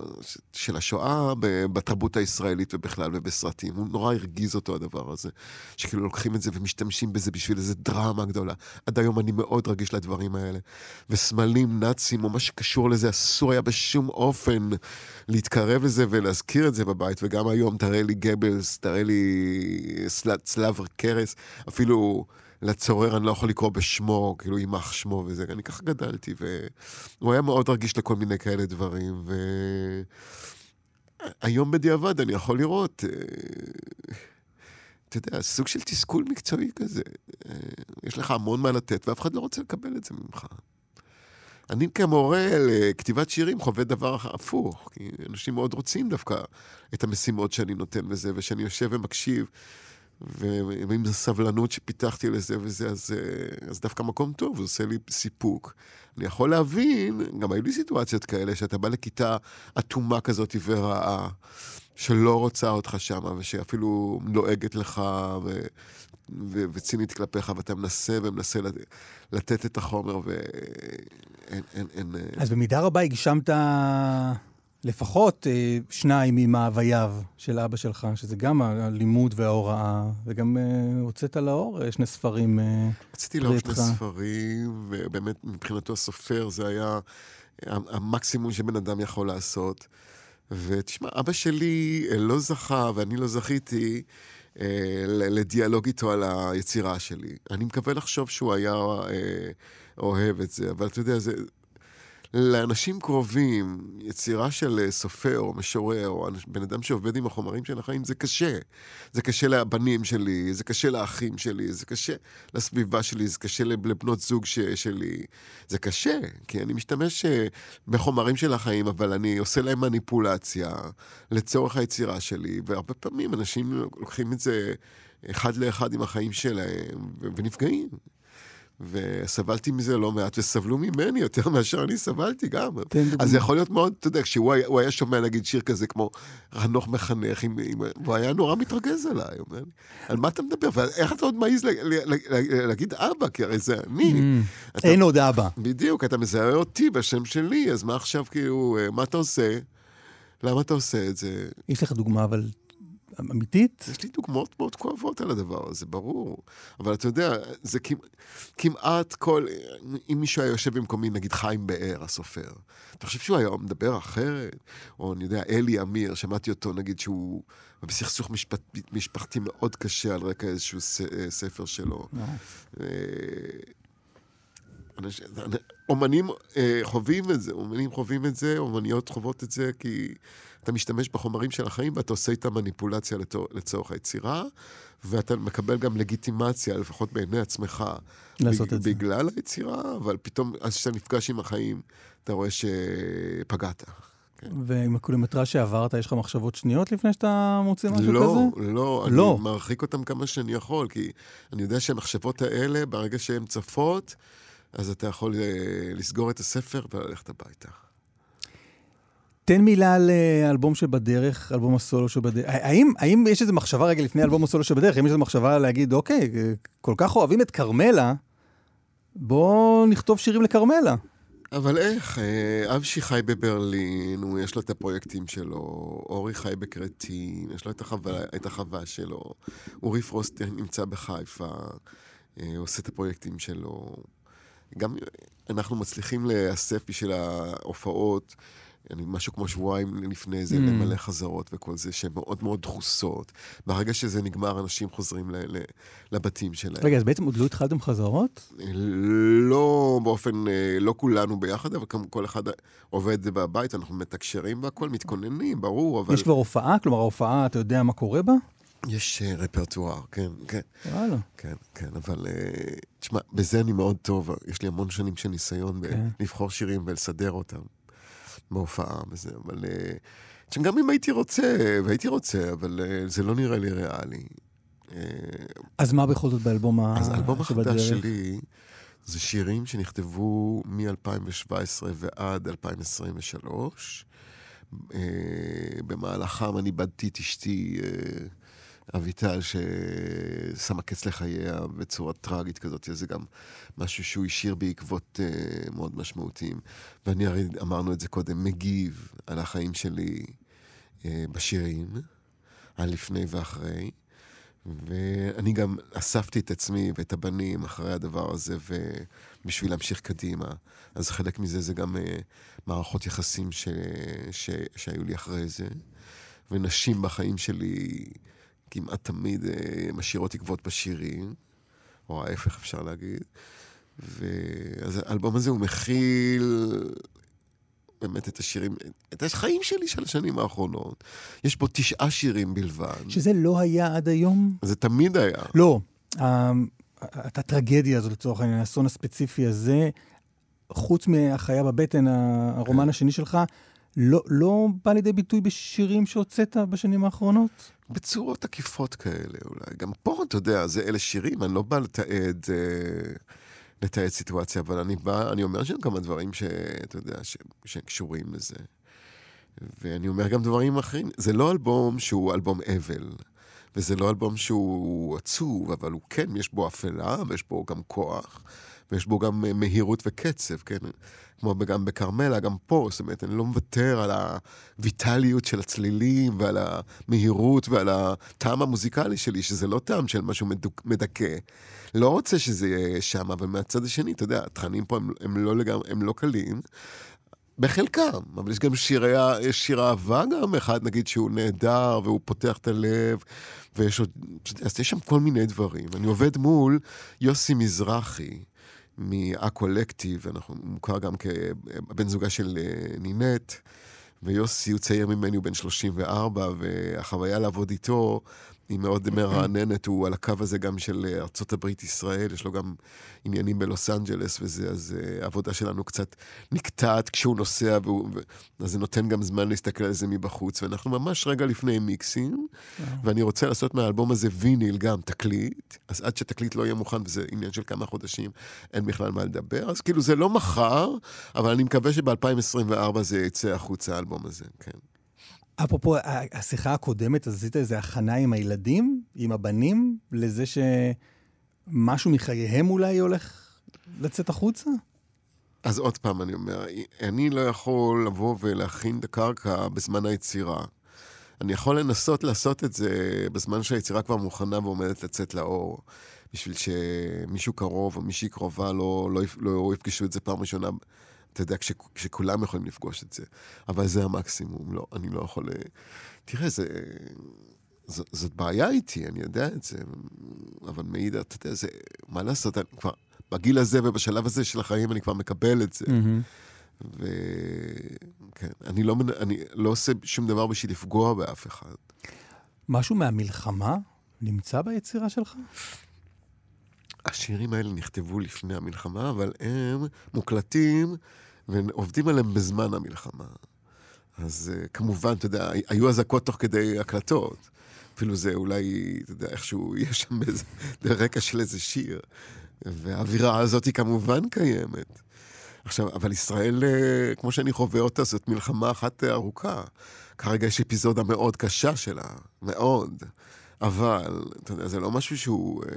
של השואה בתרבות הישראלית ובכלל ובסרטים. הוא נורא הרגיז אותו הדבר הזה. שכאילו לוקחים את זה ומשתמשים בזה בשביל איזה דרמה גדולה. עד היום אני מאוד רגיש לדברים האלה. וסמלים נאצים או מה שקשור לזה, אסור היה בשום אופן להתקרב לזה ולהזכיר את זה בבית. וגם היום תראה לי גבלס, תראה לי סל... צלב קרס, אפילו... לצורר אני לא יכול לקרוא בשמו, כאילו יימח שמו וזה, אני ככה גדלתי, והוא היה מאוד רגיש לכל מיני כאלה דברים, ו... היום בדיעבד אני יכול לראות, אה, אתה יודע, סוג של תסכול מקצועי כזה. אה, יש לך המון מה לתת, ואף אחד לא רוצה לקבל את זה ממך. אני כמורה לכתיבת שירים חווה דבר הפוך, כי אנשים מאוד רוצים דווקא את המשימות שאני נותן וזה, ושאני יושב ומקשיב, ועם הסבלנות שפיתחתי לזה וזה, אז, אז דווקא מקום טוב, זה עושה לי סיפוק. אני יכול להבין, גם היו לי סיטואציות כאלה, שאתה בא לכיתה אטומה כזאת ורעה, שלא רוצה אותך שמה, ושאפילו לועגת לך ו- ו- וצינית כלפיך, ואתה מנסה ומנסה לת- לתת את החומר, ואין... אין, אין, אה, אז במידה רבה הגשמת לפחות אה, שניים ממאווייו של אבא שלך, שזה גם הלימוד וההוראה, וגם אה, הוצאת לאור אה, שני ספרים. אה, רציתי לאור שני. ספרים, ובאמת מבחינתו הסופר זה היה המקסימום שבן אדם יכול לעשות. ותשמע, אבא שלי אה, לא זכה, ואני לא זכיתי, אה, לדיאלוג איתו על היצירה שלי. אני מקווה לחשוב שהוא היה אה, אוהב את זה, אבל אתה יודע, זה... לאנשים קרובים, יצירה של אה, סופר או משורר, או בן אדם שעובד עם החומרים של החיים, זה קשה. זה קשה לבנים שלי, זה קשה לאחים שלי, זה קשה לסביבה שלי, זה קשה לב- לבנות זוג ש- שלי. זה קשה, כי אני משתמש אה, בחומרים של החיים, אבל אני עושה להם מניפולציה לצורך היצירה שלי, והרבה פעמים אנשים לוקחים את זה אחד לאחד עם החיים שלהם, ונפגעים. וסבלתי מזה לא מעט, וסבלו ממני יותר מאשר אני סבלתי גם. אז זה יכול להיות מאוד, אתה יודע, כשהוא היה, שומע נגיד שיר כזה כמו חנוך מחנך, עם, עם, הוא היה נורא מתרגז עליי, הוא אומר לי, על מה אתה מדבר? ואיך אתה עוד מעז להגיד אבא, כי הרי זה אני. Mm, אתה- אין עוד אבא. בדיוק, אתה מזהה אותי בשם שלי, אז מה עכשיו, כאילו, אה, מה אתה עושה? למה אתה עושה את זה? יש לך דוגמה, אבל אמיתית? יש לי דוגמאות מאוד כואבות על הדבר הזה, ברור. אבל אתה יודע, זה כמ- כמעט כל... אם מישהו היה יושב במקומי, נגיד חיים באר, הסופר, אתה חושב שהוא היה מדבר אחרת? או אני יודע, אלי אמיר, שמעתי אותו, נגיד, שהוא בסכסוך משפט, משפחתי מאוד קשה על רקע איזשהו ס, ספר שלו. אה, אנשים- אומנים אה, חווים את זה, אומנים חווים את זה, אומניות חוות את זה, כי אתה משתמש בחומרים של החיים ואתה עושה איתם מניפולציה לתור, לצורך היצירה, ואתה מקבל גם לגיטימציה, לפחות בעיני עצמך, לעשות בג- את זה. בגלל היצירה, אבל פתאום, אז כשאתה נפגש עם החיים, אתה רואה שפגעת. ועם הקילומטרה שעברת, יש לך מחשבות שניות לפני שאתה מוציא משהו לא, כזה? לא, לא. אני מרחיק אותם כמה שאני יכול, כי אני יודע שהמחשבות האלה, ברגע שהן צפות, אז אתה יכול אה, לסגור את הספר וללכת הביתה. תן מילה על אה, אלבום שבדרך, אלבום הסולו שבדרך. האם, האם יש איזו מחשבה רגע לפני אלבום הסולו שבדרך? האם יש איזו מחשבה להגיד, אוקיי, אה, כל כך אוהבים את כרמלה, בואו נכתוב שירים לכרמלה. אבל איך? אה, אבשי חי בברלין, הוא יש לו את הפרויקטים שלו, אורי חי בקרטין, יש לו את החווה, את החווה שלו, אורי פרוסט נמצא בחיפה, עושה את הפרויקטים שלו. גם אנחנו מצליחים להיאסף בשביל ההופעות, אני, משהו כמו שבועיים לפני זה, Mm. למלא חזרות וכל זה, שהן מאוד מאוד דחוסות. ברגע שזה נגמר, אנשים חוזרים ל, ל, לבתים שלהם. רגע, אז בעצם עוד לא התחלתם חזרות? לא באופן, אה, לא כולנו ביחד, אבל כמו כל אחד עובד בבית, אנחנו מתקשרים והכל, מתכוננים, ברור, אבל... יש כבר הופעה? כלומר, ההופעה, אתה יודע מה קורה בה? יש אה, רפרטואר, כן, כן, וואלה. כן, כן, אבל... אה, תשמע, בזה אני מאוד טוב, יש לי המון שנים של ניסיון כן. לבחור שירים ולסדר אותם בהופעה וזה, אבל... אה, תשמע, גם אם הייתי רוצה, והייתי רוצה, אבל אה, זה לא נראה לי ריאלי. אה, אז מה בכל זאת באלבום ה- אז האלבום אה? החדש שלי זה שירים שנכתבו מ-2017 ועד 2023. אה, במהלכם אני איבדתי את אשתי אה, אביטל, ששמה קץ לחייה בצורה טראגית כזאת. זה גם משהו שהוא השאיר בעקבות אה, מאוד משמעותיים. ואני הרי, אמרנו את זה קודם, מגיב על החיים שלי אה, בשירים, על לפני ואחרי. ואני גם אספתי את עצמי ואת הבנים אחרי הדבר הזה, ובשביל להמשיך קדימה. אז חלק מזה זה גם uh, מערכות יחסים ש... ש... שהיו לי אחרי זה. ונשים בחיים שלי כמעט תמיד uh, משאירות תקוות בשירים, או ההפך אפשר להגיד. ואז האלבום הזה הוא מכיל באמת את השירים, את החיים שלי של השנים האחרונות. יש בו תשעה שירים בלבד. שזה לא היה עד היום? זה תמיד היה. לא. ה- את הטרגדיה הזאת, לצורך העניין, האסון הספציפי הזה, חוץ מהחיה בבטן, הרומן השני שלך, לא, לא בא לידי ביטוי בשירים שהוצאת בשנים האחרונות? בצורות עקיפות כאלה אולי. גם פה, אתה יודע, זה אלה שירים, אני לא בא לתעד, אה, לתעד סיטואציה, אבל אני בא, אני אומר שם כמה דברים שאתה יודע, ש, שקשורים לזה. ואני אומר גם דברים אחרים. זה לא אלבום שהוא אלבום אבל, וזה לא אלבום שהוא עצוב, אבל הוא כן, יש בו אפלה, ויש בו גם כוח, ויש בו גם אה, מהירות וקצב, כן? כמו גם בכרמלה, גם פה, זאת אומרת, אני לא מוותר על הויטליות של הצלילים ועל המהירות ועל הטעם המוזיקלי שלי, שזה לא טעם של משהו מדכא. לא רוצה שזה יהיה שם, אבל מהצד השני, אתה יודע, התכנים פה הם, הם, לא, לגמרי, הם לא קלים. בחלקם, אבל יש גם שירי, יש שיר אהבה גם אחד, נגיד, שהוא נהדר, והוא פותח את הלב, ויש עוד, אז יש שם כל מיני דברים. אני עובד מול יוסי מזרחי, מהקולקטיב, אנחנו מוכר גם כבן זוגה של אה, נינט, ויוסי הוא צעיר ממני, הוא בן 34, והחוויה לעבוד איתו היא מאוד מרעננת, הוא על הקו הזה גם של אה, ארה"ב ישראל, יש לו גם עניינים בלוס אנג'לס וזה, אז uh, העבודה שלנו קצת נקטעת כשהוא נוסע, והוא, ו... אז זה נותן גם זמן להסתכל על זה מבחוץ, ואנחנו ממש רגע לפני מיקסים, ואני רוצה לעשות מהאלבום הזה ויניל גם תקליט, אז עד שתקליט לא יהיה מוכן, וזה עניין של כמה חודשים, אין בכלל מה לדבר, אז כאילו זה לא מחר, אבל אני מקווה שב-2024 זה יצא החוצה האלבום הזה, כן. אפרופו השיחה הקודמת, אז עשית איזה הכנה עם הילדים, עם הבנים, לזה שמשהו מחייהם אולי הולך לצאת החוצה? אז עוד פעם אני אומר, אני לא יכול לבוא ולהכין את הקרקע בזמן היצירה. אני יכול לנסות לעשות את זה בזמן שהיצירה כבר מוכנה ועומדת לצאת לאור, בשביל שמישהו קרוב או מישהי קרובה לא, לא, לא יפגשו את זה פעם ראשונה אתה יודע, כש, כשכולם יכולים לפגוש את זה. אבל זה המקסימום, לא, אני לא יכול... אה, תראה, זה... ז, זאת בעיה איתי, אני יודע את זה, אבל מעידה, אתה יודע, זה... מה לעשות, אני כבר... בגיל הזה ובשלב הזה של החיים אני כבר מקבל את זה. Mm-hmm. וכן, אני לא, אני לא עושה שום דבר בשביל לפגוע באף אחד. משהו מהמלחמה נמצא ביצירה שלך? השירים האלה נכתבו לפני המלחמה, אבל הם מוקלטים ועובדים עליהם בזמן המלחמה. אז uh, כמובן, אתה יודע, היו אזעקות תוך כדי הקלטות. אפילו זה אולי, אתה יודע, איכשהו יש שם איזה רקע של איזה שיר. והאווירה הזאת היא כמובן קיימת. עכשיו, אבל ישראל, uh, כמו שאני חווה אותה, זאת מלחמה אחת ארוכה. כרגע יש אפיזודה מאוד קשה שלה, מאוד. אבל, אתה יודע, זה לא משהו שהוא uh,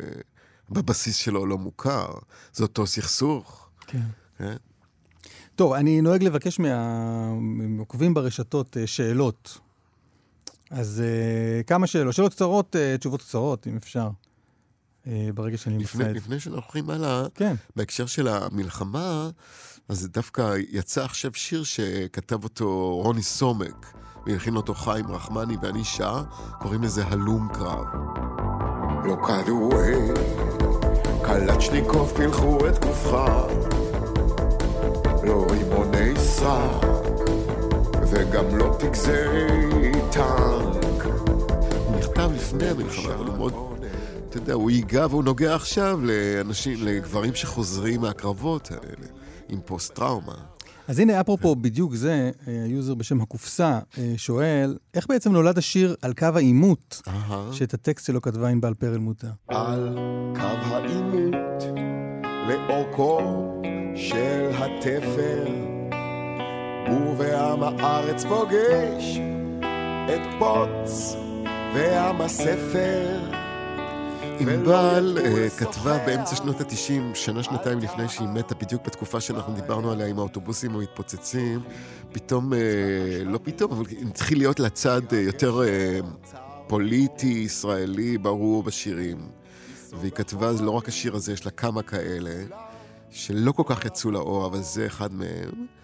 בבסיס שלו לא מוכר. זה אותו סכסוך. כן. כן? טוב, אני נוהג לבקש מהעוקבים ברשתות אה, שאלות. אז uh, כמה שאלות. שאלות קצרות, uh, תשובות קצרות, אם אפשר. ברגע שאני לפני, מצא את... לפני שאנחנו הולכים הלאה, כן. בהקשר של המלחמה, אז דווקא יצא עכשיו שיר שכתב אותו רוני סומק, והלחין אותו חיים רחמני ואני שר, קוראים לזה הלום קרב. לא כדורי, קלצ'ניקוב פילחו את גופך וגם לא פגזי טנק. הוא נכתב לפני המלחמה, אבל הוא מאוד... אתה יודע, הוא ייגע והוא נוגע עכשיו לאנשים, לגברים שחוזרים מהקרבות האלה, עם פוסט-טראומה. אז הנה, אפרופו בדיוק זה, ה user בשם הקופסה אה, שואל, איך בעצם נולד השיר על קו העימות, שאת הטקסט שלו כתבה ענבל פרלמוטר? על קו העימות, לאורכו של התפר, בור ועם הארץ פוגש את פוץ ועם הספר. ענבל אה, כתבה באמצע שנות התשעים, שנה-שנתיים לפני שהיא מתה, בדיוק בתקופה שאנחנו דיברנו עליה עם האוטובוסים המתפוצצים, פתאום, אה, לא פתאום, אבל התחיל להיות לה צד אה, יותר פוליטי, ישראלי, ברור בשירים. והיא כתבה, לא רק השיר הזה, יש לה כמה כאלה. שלא כל כך יצאו לאור, אבל זה אחד מהם.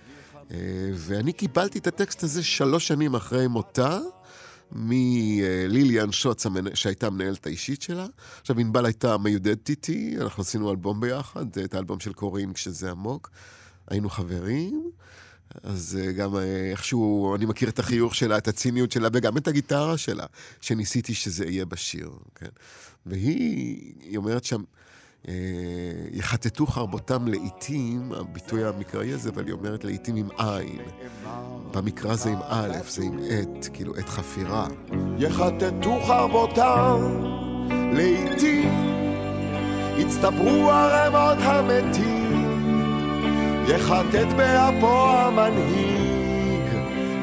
אה, ואני קיבלתי את הטקסט הזה שלוש שנים אחרי מותה, מליליאן שוץ, שהייתה המנהלת האישית שלה. עכשיו, ענבל הייתה מיודדת איתי, אנחנו עשינו אלבום ביחד, את האלבום של קורין, כשזה עמוק. היינו חברים. אז אה, גם אה, איכשהו, אני מכיר את החיוך שלה, את הציניות שלה, וגם את הגיטרה שלה, שניסיתי שזה יהיה בשיר, כן? והיא, היא אומרת שם, יחטטו חרבותם לעיתים, הביטוי המקראי הזה, אבל היא אומרת לעיתים עם עין. במקרא זה עם א', זה עם עת, כאילו עת חפירה. יחטטו חרבותם לעיתים, הצטברו ערמות המתים, יחטט באפו המנהיג,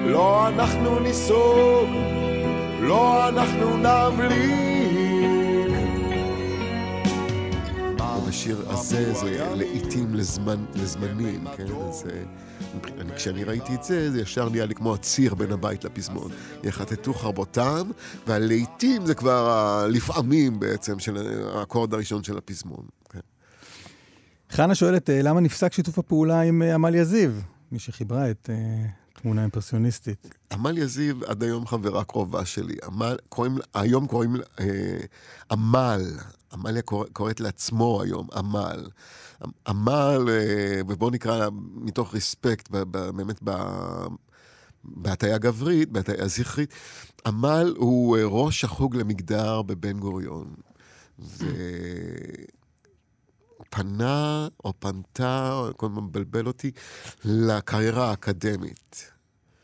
לא אנחנו ניסוג, לא אנחנו נבליג. השיר הזה זה לעיתים לזמן, לזמנים, כן? אז אני, כשאני ראיתי את זה, זה ישר נהיה לי כמו הציר בין הבית לפזמון. יחטטו חרבותם, והלעיתים זה כבר הלפעמים בעצם של האקורד הראשון של הפזמון. כן. חנה שואלת, אה, למה נפסק שיתוף הפעולה עם אה, עמליה זיו, מי שחיברה את תמונה אימפרסיוניסטית? עמליה זיו עד היום חברה קרובה שלי. עמל, קוראים, היום קוראים לה אה, עמל, עמליה קורא, קוראת לעצמו היום עמל. עמל, אה, ובואו נקרא מתוך ריספקט, באמת. בהטיה גברית, בהטיה זכרית, עמל הוא ראש החוג למגדר בבן גוריון. ו... פנה או פנתה, כל הזמן מבלבל אותי, לקריירה האקדמית.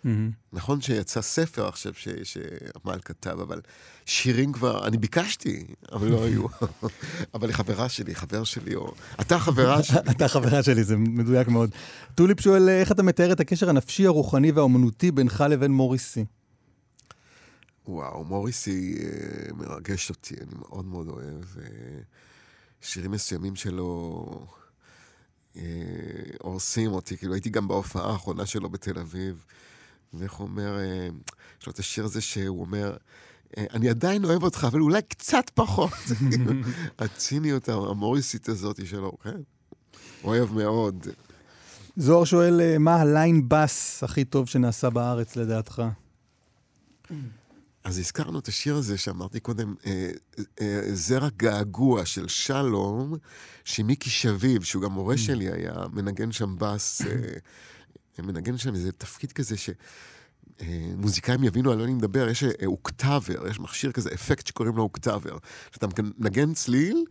Mm-hmm. נכון שיצא ספר עכשיו שעמל כתב, אבל שירים כבר, אני ביקשתי, אבל לא היו. אבל היא חברה שלי, חבר שלי, או... אתה חברה שלי. אתה חברה שלי, זה מדויק מאוד. טוליפ שואל, איך אתה מתאר את הקשר הנפשי, הרוחני והאומנותי בינך לבין מוריסי? וואו, מוריסי אה, מרגש אותי, אני מאוד מאוד אוהב. אה, שירים מסוימים שלו אה, הורסים אותי. כאילו, הייתי גם בהופעה האחרונה שלו בתל אביב, ואיך הוא אומר, אה, יש לו את השיר הזה שהוא אומר, אה, אני עדיין אוהב אותך, אבל אולי קצת פחות. הציניות המוריסית הזאת שלו, כן. אוהב מאוד. זוהר שואל, מה הליין בס הכי טוב שנעשה בארץ לדעתך? אז הזכרנו את השיר הזה שאמרתי קודם, אה, אה, זרע געגוע של שלום, שמיקי שביב, שהוא גם מורה mm. שלי היה, מנגן שם בס, אה, מנגן שם איזה תפקיד כזה ש... מוזיקאים יבינו על מה אני מדבר, יש אוקטאבר, יש מכשיר כזה, אפקט שקוראים לו אוקטאבר. שאתה מנגן צליל,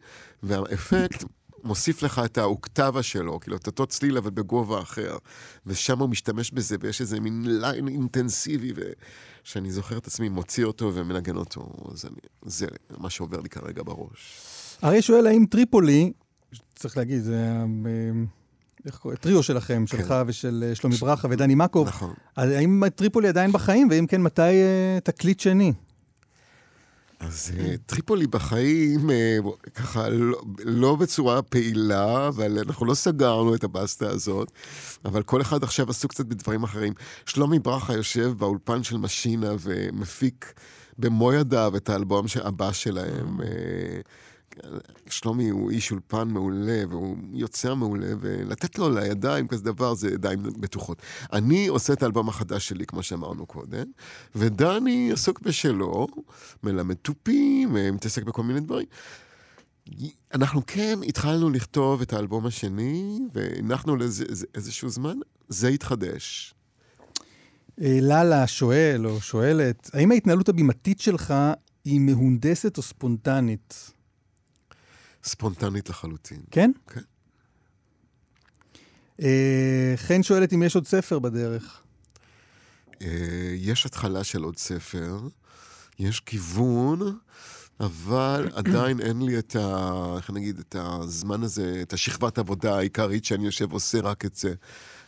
והאפקט מוסיף לך את האוקטבה שלו, כאילו את אותו צליל אבל בגובה אחר. ושם הוא משתמש בזה, ויש איזה מין line אינטנסיבי, ושאני זוכר את עצמי מוציא אותו ומנגן אותו. אז אני, זה מה שעובר לי כרגע בראש. אריה שואל, האם טריפולי, צריך להגיד, זה... איך קוראים? טריו שלכם, כן. שלך ושל אה, שלומי ברכה ודני מקוב. נכון. האם טריפולי עדיין בחיים, ואם כן, מתי uh, תקליט שני? אז אה, טריפולי בחיים, אה, ככה, לא, לא בצורה פעילה, אבל אנחנו לא סגרנו את הבסטה הזאת, אבל כל אחד עכשיו עסוק קצת בדברים אחרים. שלומי ברכה יושב באולפן של משינה ומפיק במו ידיו את האלבום הבא שלהם. אה. שלומי הוא איש אולפן מעולה, והוא יוצר מעולה, ולתת לו לידיים כזה דבר זה ידיים בטוחות. אני עושה את האלבום החדש שלי, כמו שאמרנו קודם, ודני עסוק בשלו, מלמד תופים, מתעסק בכל מיני דברים. אנחנו כן התחלנו לכתוב את האלבום השני, והנחנו לזה איזשהו זמן, זה התחדש. אה, ללה שואל או שואלת, האם ההתנהלות הבימתית שלך היא מהונדסת או ספונטנית? ספונטנית לחלוטין. כן? כן. אה, חן שואלת אם יש עוד ספר בדרך. אה, יש התחלה של עוד ספר, יש כיוון, אבל עדיין אין לי את ה... איך נגיד, את הזמן הזה, את השכבת עבודה העיקרית שאני יושב ועושה רק את זה.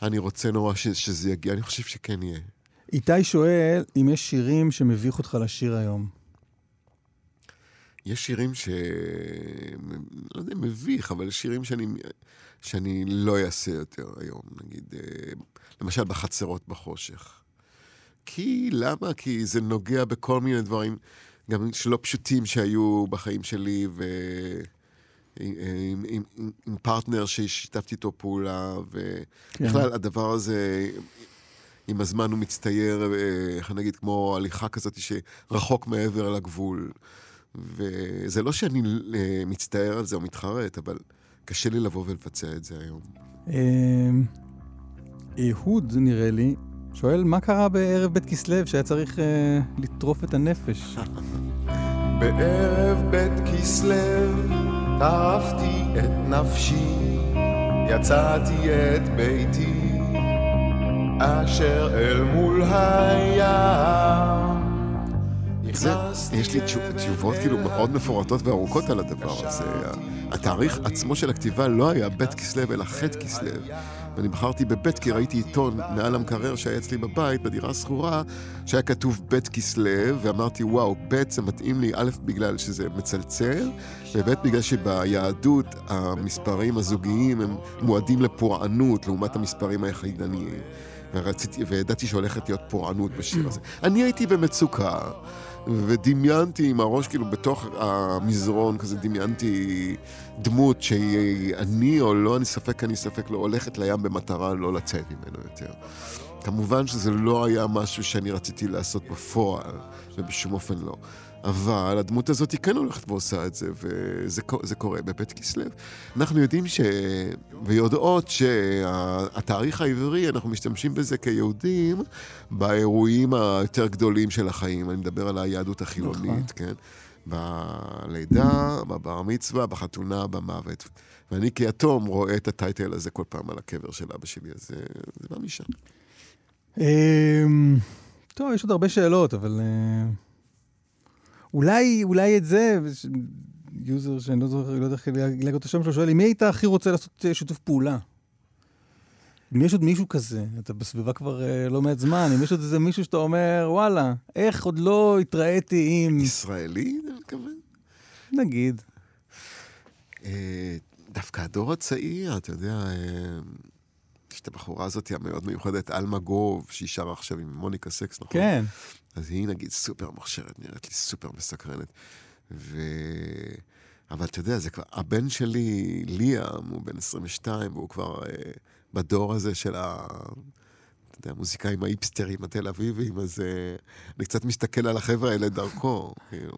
אני רוצה נורא ש, שזה יגיע, אני חושב שכן יהיה. איתי שואל אם יש שירים שמביך אותך לשיר היום. יש שירים ש... לא יודע, מביך, אבל שירים שאני, שאני לא אעשה יותר היום, נגיד, אה, למשל בחצרות בחושך. כי, למה? כי זה נוגע בכל מיני דברים, גם שלא פשוטים שהיו בחיים שלי, ו... עם, עם, עם, עם פרטנר ששיתפתי איתו פעולה, ובכלל כן. הדבר הזה, עם הזמן הוא מצטייר, אה, איך נגיד, כמו הליכה כזאת שרחוק מעבר לגבול. וזה לא שאני אה, מצטער על זה או מתחרט, אבל קשה לי לבוא ולבצע את זה היום. אמ, אהוד, נראה לי, שואל, מה קרה בערב בית כסלו שהיה צריך אה, לטרוף את הנפש? בערב בית כסלו טרפתי את נפשי, יצאתי את ביתי, אשר אל מול הים. יש לי תשובות כאילו מאוד מפורטות וארוכות על הדבר הזה. התאריך עצמו של הכתיבה לא היה ב' כסלו, אלא ח' כסלו. ואני בחרתי בב' כי ראיתי עיתון מעל המקרר שהיה אצלי בבית, בדירה השכורה, שהיה כתוב ב' כסלו, ואמרתי, וואו, ב' זה מתאים לי, א', בגלל שזה מצלצל, וב' בגלל שביהדות המספרים הזוגיים הם מועדים לפורענות לעומת המספרים היחידניים. ורציתי, וידעתי שהולכת להיות פורענות בשיר הזה. אני הייתי במצוקה. ודמיינתי עם הראש כאילו בתוך המזרון, כזה דמיינתי דמות שהיא אני או לא, אני ספק, אני ספק לא, הולכת לים במטרה לא לצאת ממנו יותר. כמובן שזה לא היה משהו שאני רציתי לעשות בפועל, ובשום אופן לא. אבל הדמות הזאת היא כן הולכת ועושה את זה, וזה קורה בבית כסלו. אנחנו יודעים ש... ויודעות שהתאריך העברי, אנחנו משתמשים בזה כיהודים באירועים היותר גדולים של החיים. אני מדבר על היהדות החילונית, נכון. כן? בלידה, בבר מצווה, בחתונה, במוות. ואני כיתום רואה את ה title הזה כל פעם על הקבר של אבא שלי, אז זה, זה בא משם. אמ, טוב, יש עוד הרבה שאלות, אבל... אה, אולי, אולי את זה, user שאני לא זוכר, לא יודע איך להגיד את השם שלו, שואל, עם מי היית הכי רוצה לעשות אה, שיתוף פעולה? אם יש עוד מישהו כזה, אתה בסביבה כבר uh, לא מעט זמן, אם יש עוד איזה מישהו שאתה אומר, וואלה, איך עוד לא התראיתי עם... ישראלי, אני מתכוון? נגיד. אה, דווקא הדור הצעיר, אתה יודע, יש את הבחורה הזאת המאוד מיוחדת, אלמה גוב, שהיא שרה עכשיו עם מוניקה סקס, נכון? כן. אז היא נגיד סופר מוכשרת, נראית לי סופר מסקרנת. ו... אבל אתה יודע, זה כבר, הבן שלי, ליאם, הוא בן 22, והוא כבר אה, בדור הזה של ה... אתה יודע, המוזיקאים האיפסטרים התל אביבים, אז אה, אני קצת מסתכל על החבר'ה האלה דרכו, כאילו.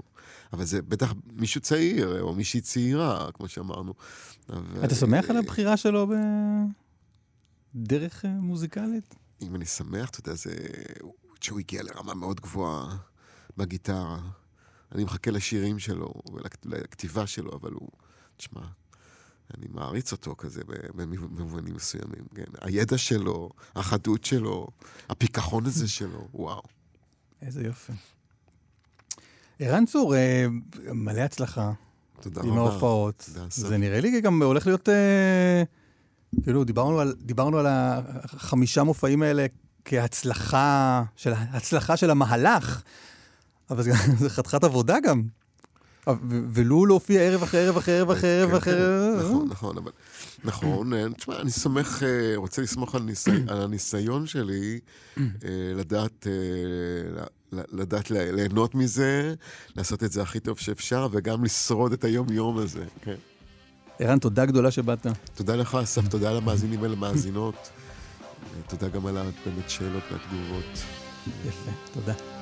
אבל זה בטח מישהו צעיר, או מישהי צעירה, כמו שאמרנו. אבל... אתה שמח על הבחירה שלו בדרך אה, מוזיקלית? אם אני שמח, אתה יודע, זה... שהוא הגיע לרמה מאוד גבוהה בגיטרה. אני מחכה לשירים שלו ולכתיבה שלו, אבל הוא, תשמע, אני מעריץ אותו כזה במובנים מסוימים, כן. הידע שלו, החדות שלו, הפיכחון הזה שלו, וואו. איזה יופי. ערן צור, אה, מלא הצלחה. תודה רבה. עם ההופעות. זה נראה לי גם הולך להיות... אה, כאילו, דיברנו על, דיברנו על החמישה מופעים האלה כהצלחה של, הצלחה של המהלך, אבל זה, זה חתיכת עבודה גם. ולו להופיע ערב אחרי ערב אחרי ערב אחרי ערב אחרי ערב. נכון, נכון, אבל... נכון, אה, תשמע, אני סומך, אה, רוצה לסמוך על הניסיון שלי, אה, לדעת לדעת ליהנות מזה, לעשות את זה הכי טוב שאפשר, וגם לשרוד את היום-יום הזה, כן. ערן, תודה גדולה שבאת. תודה לך, אסף, תודה למאזינים ולמאזינות. תודה גם על באמת שאלות והתגובות. יפה, תודה.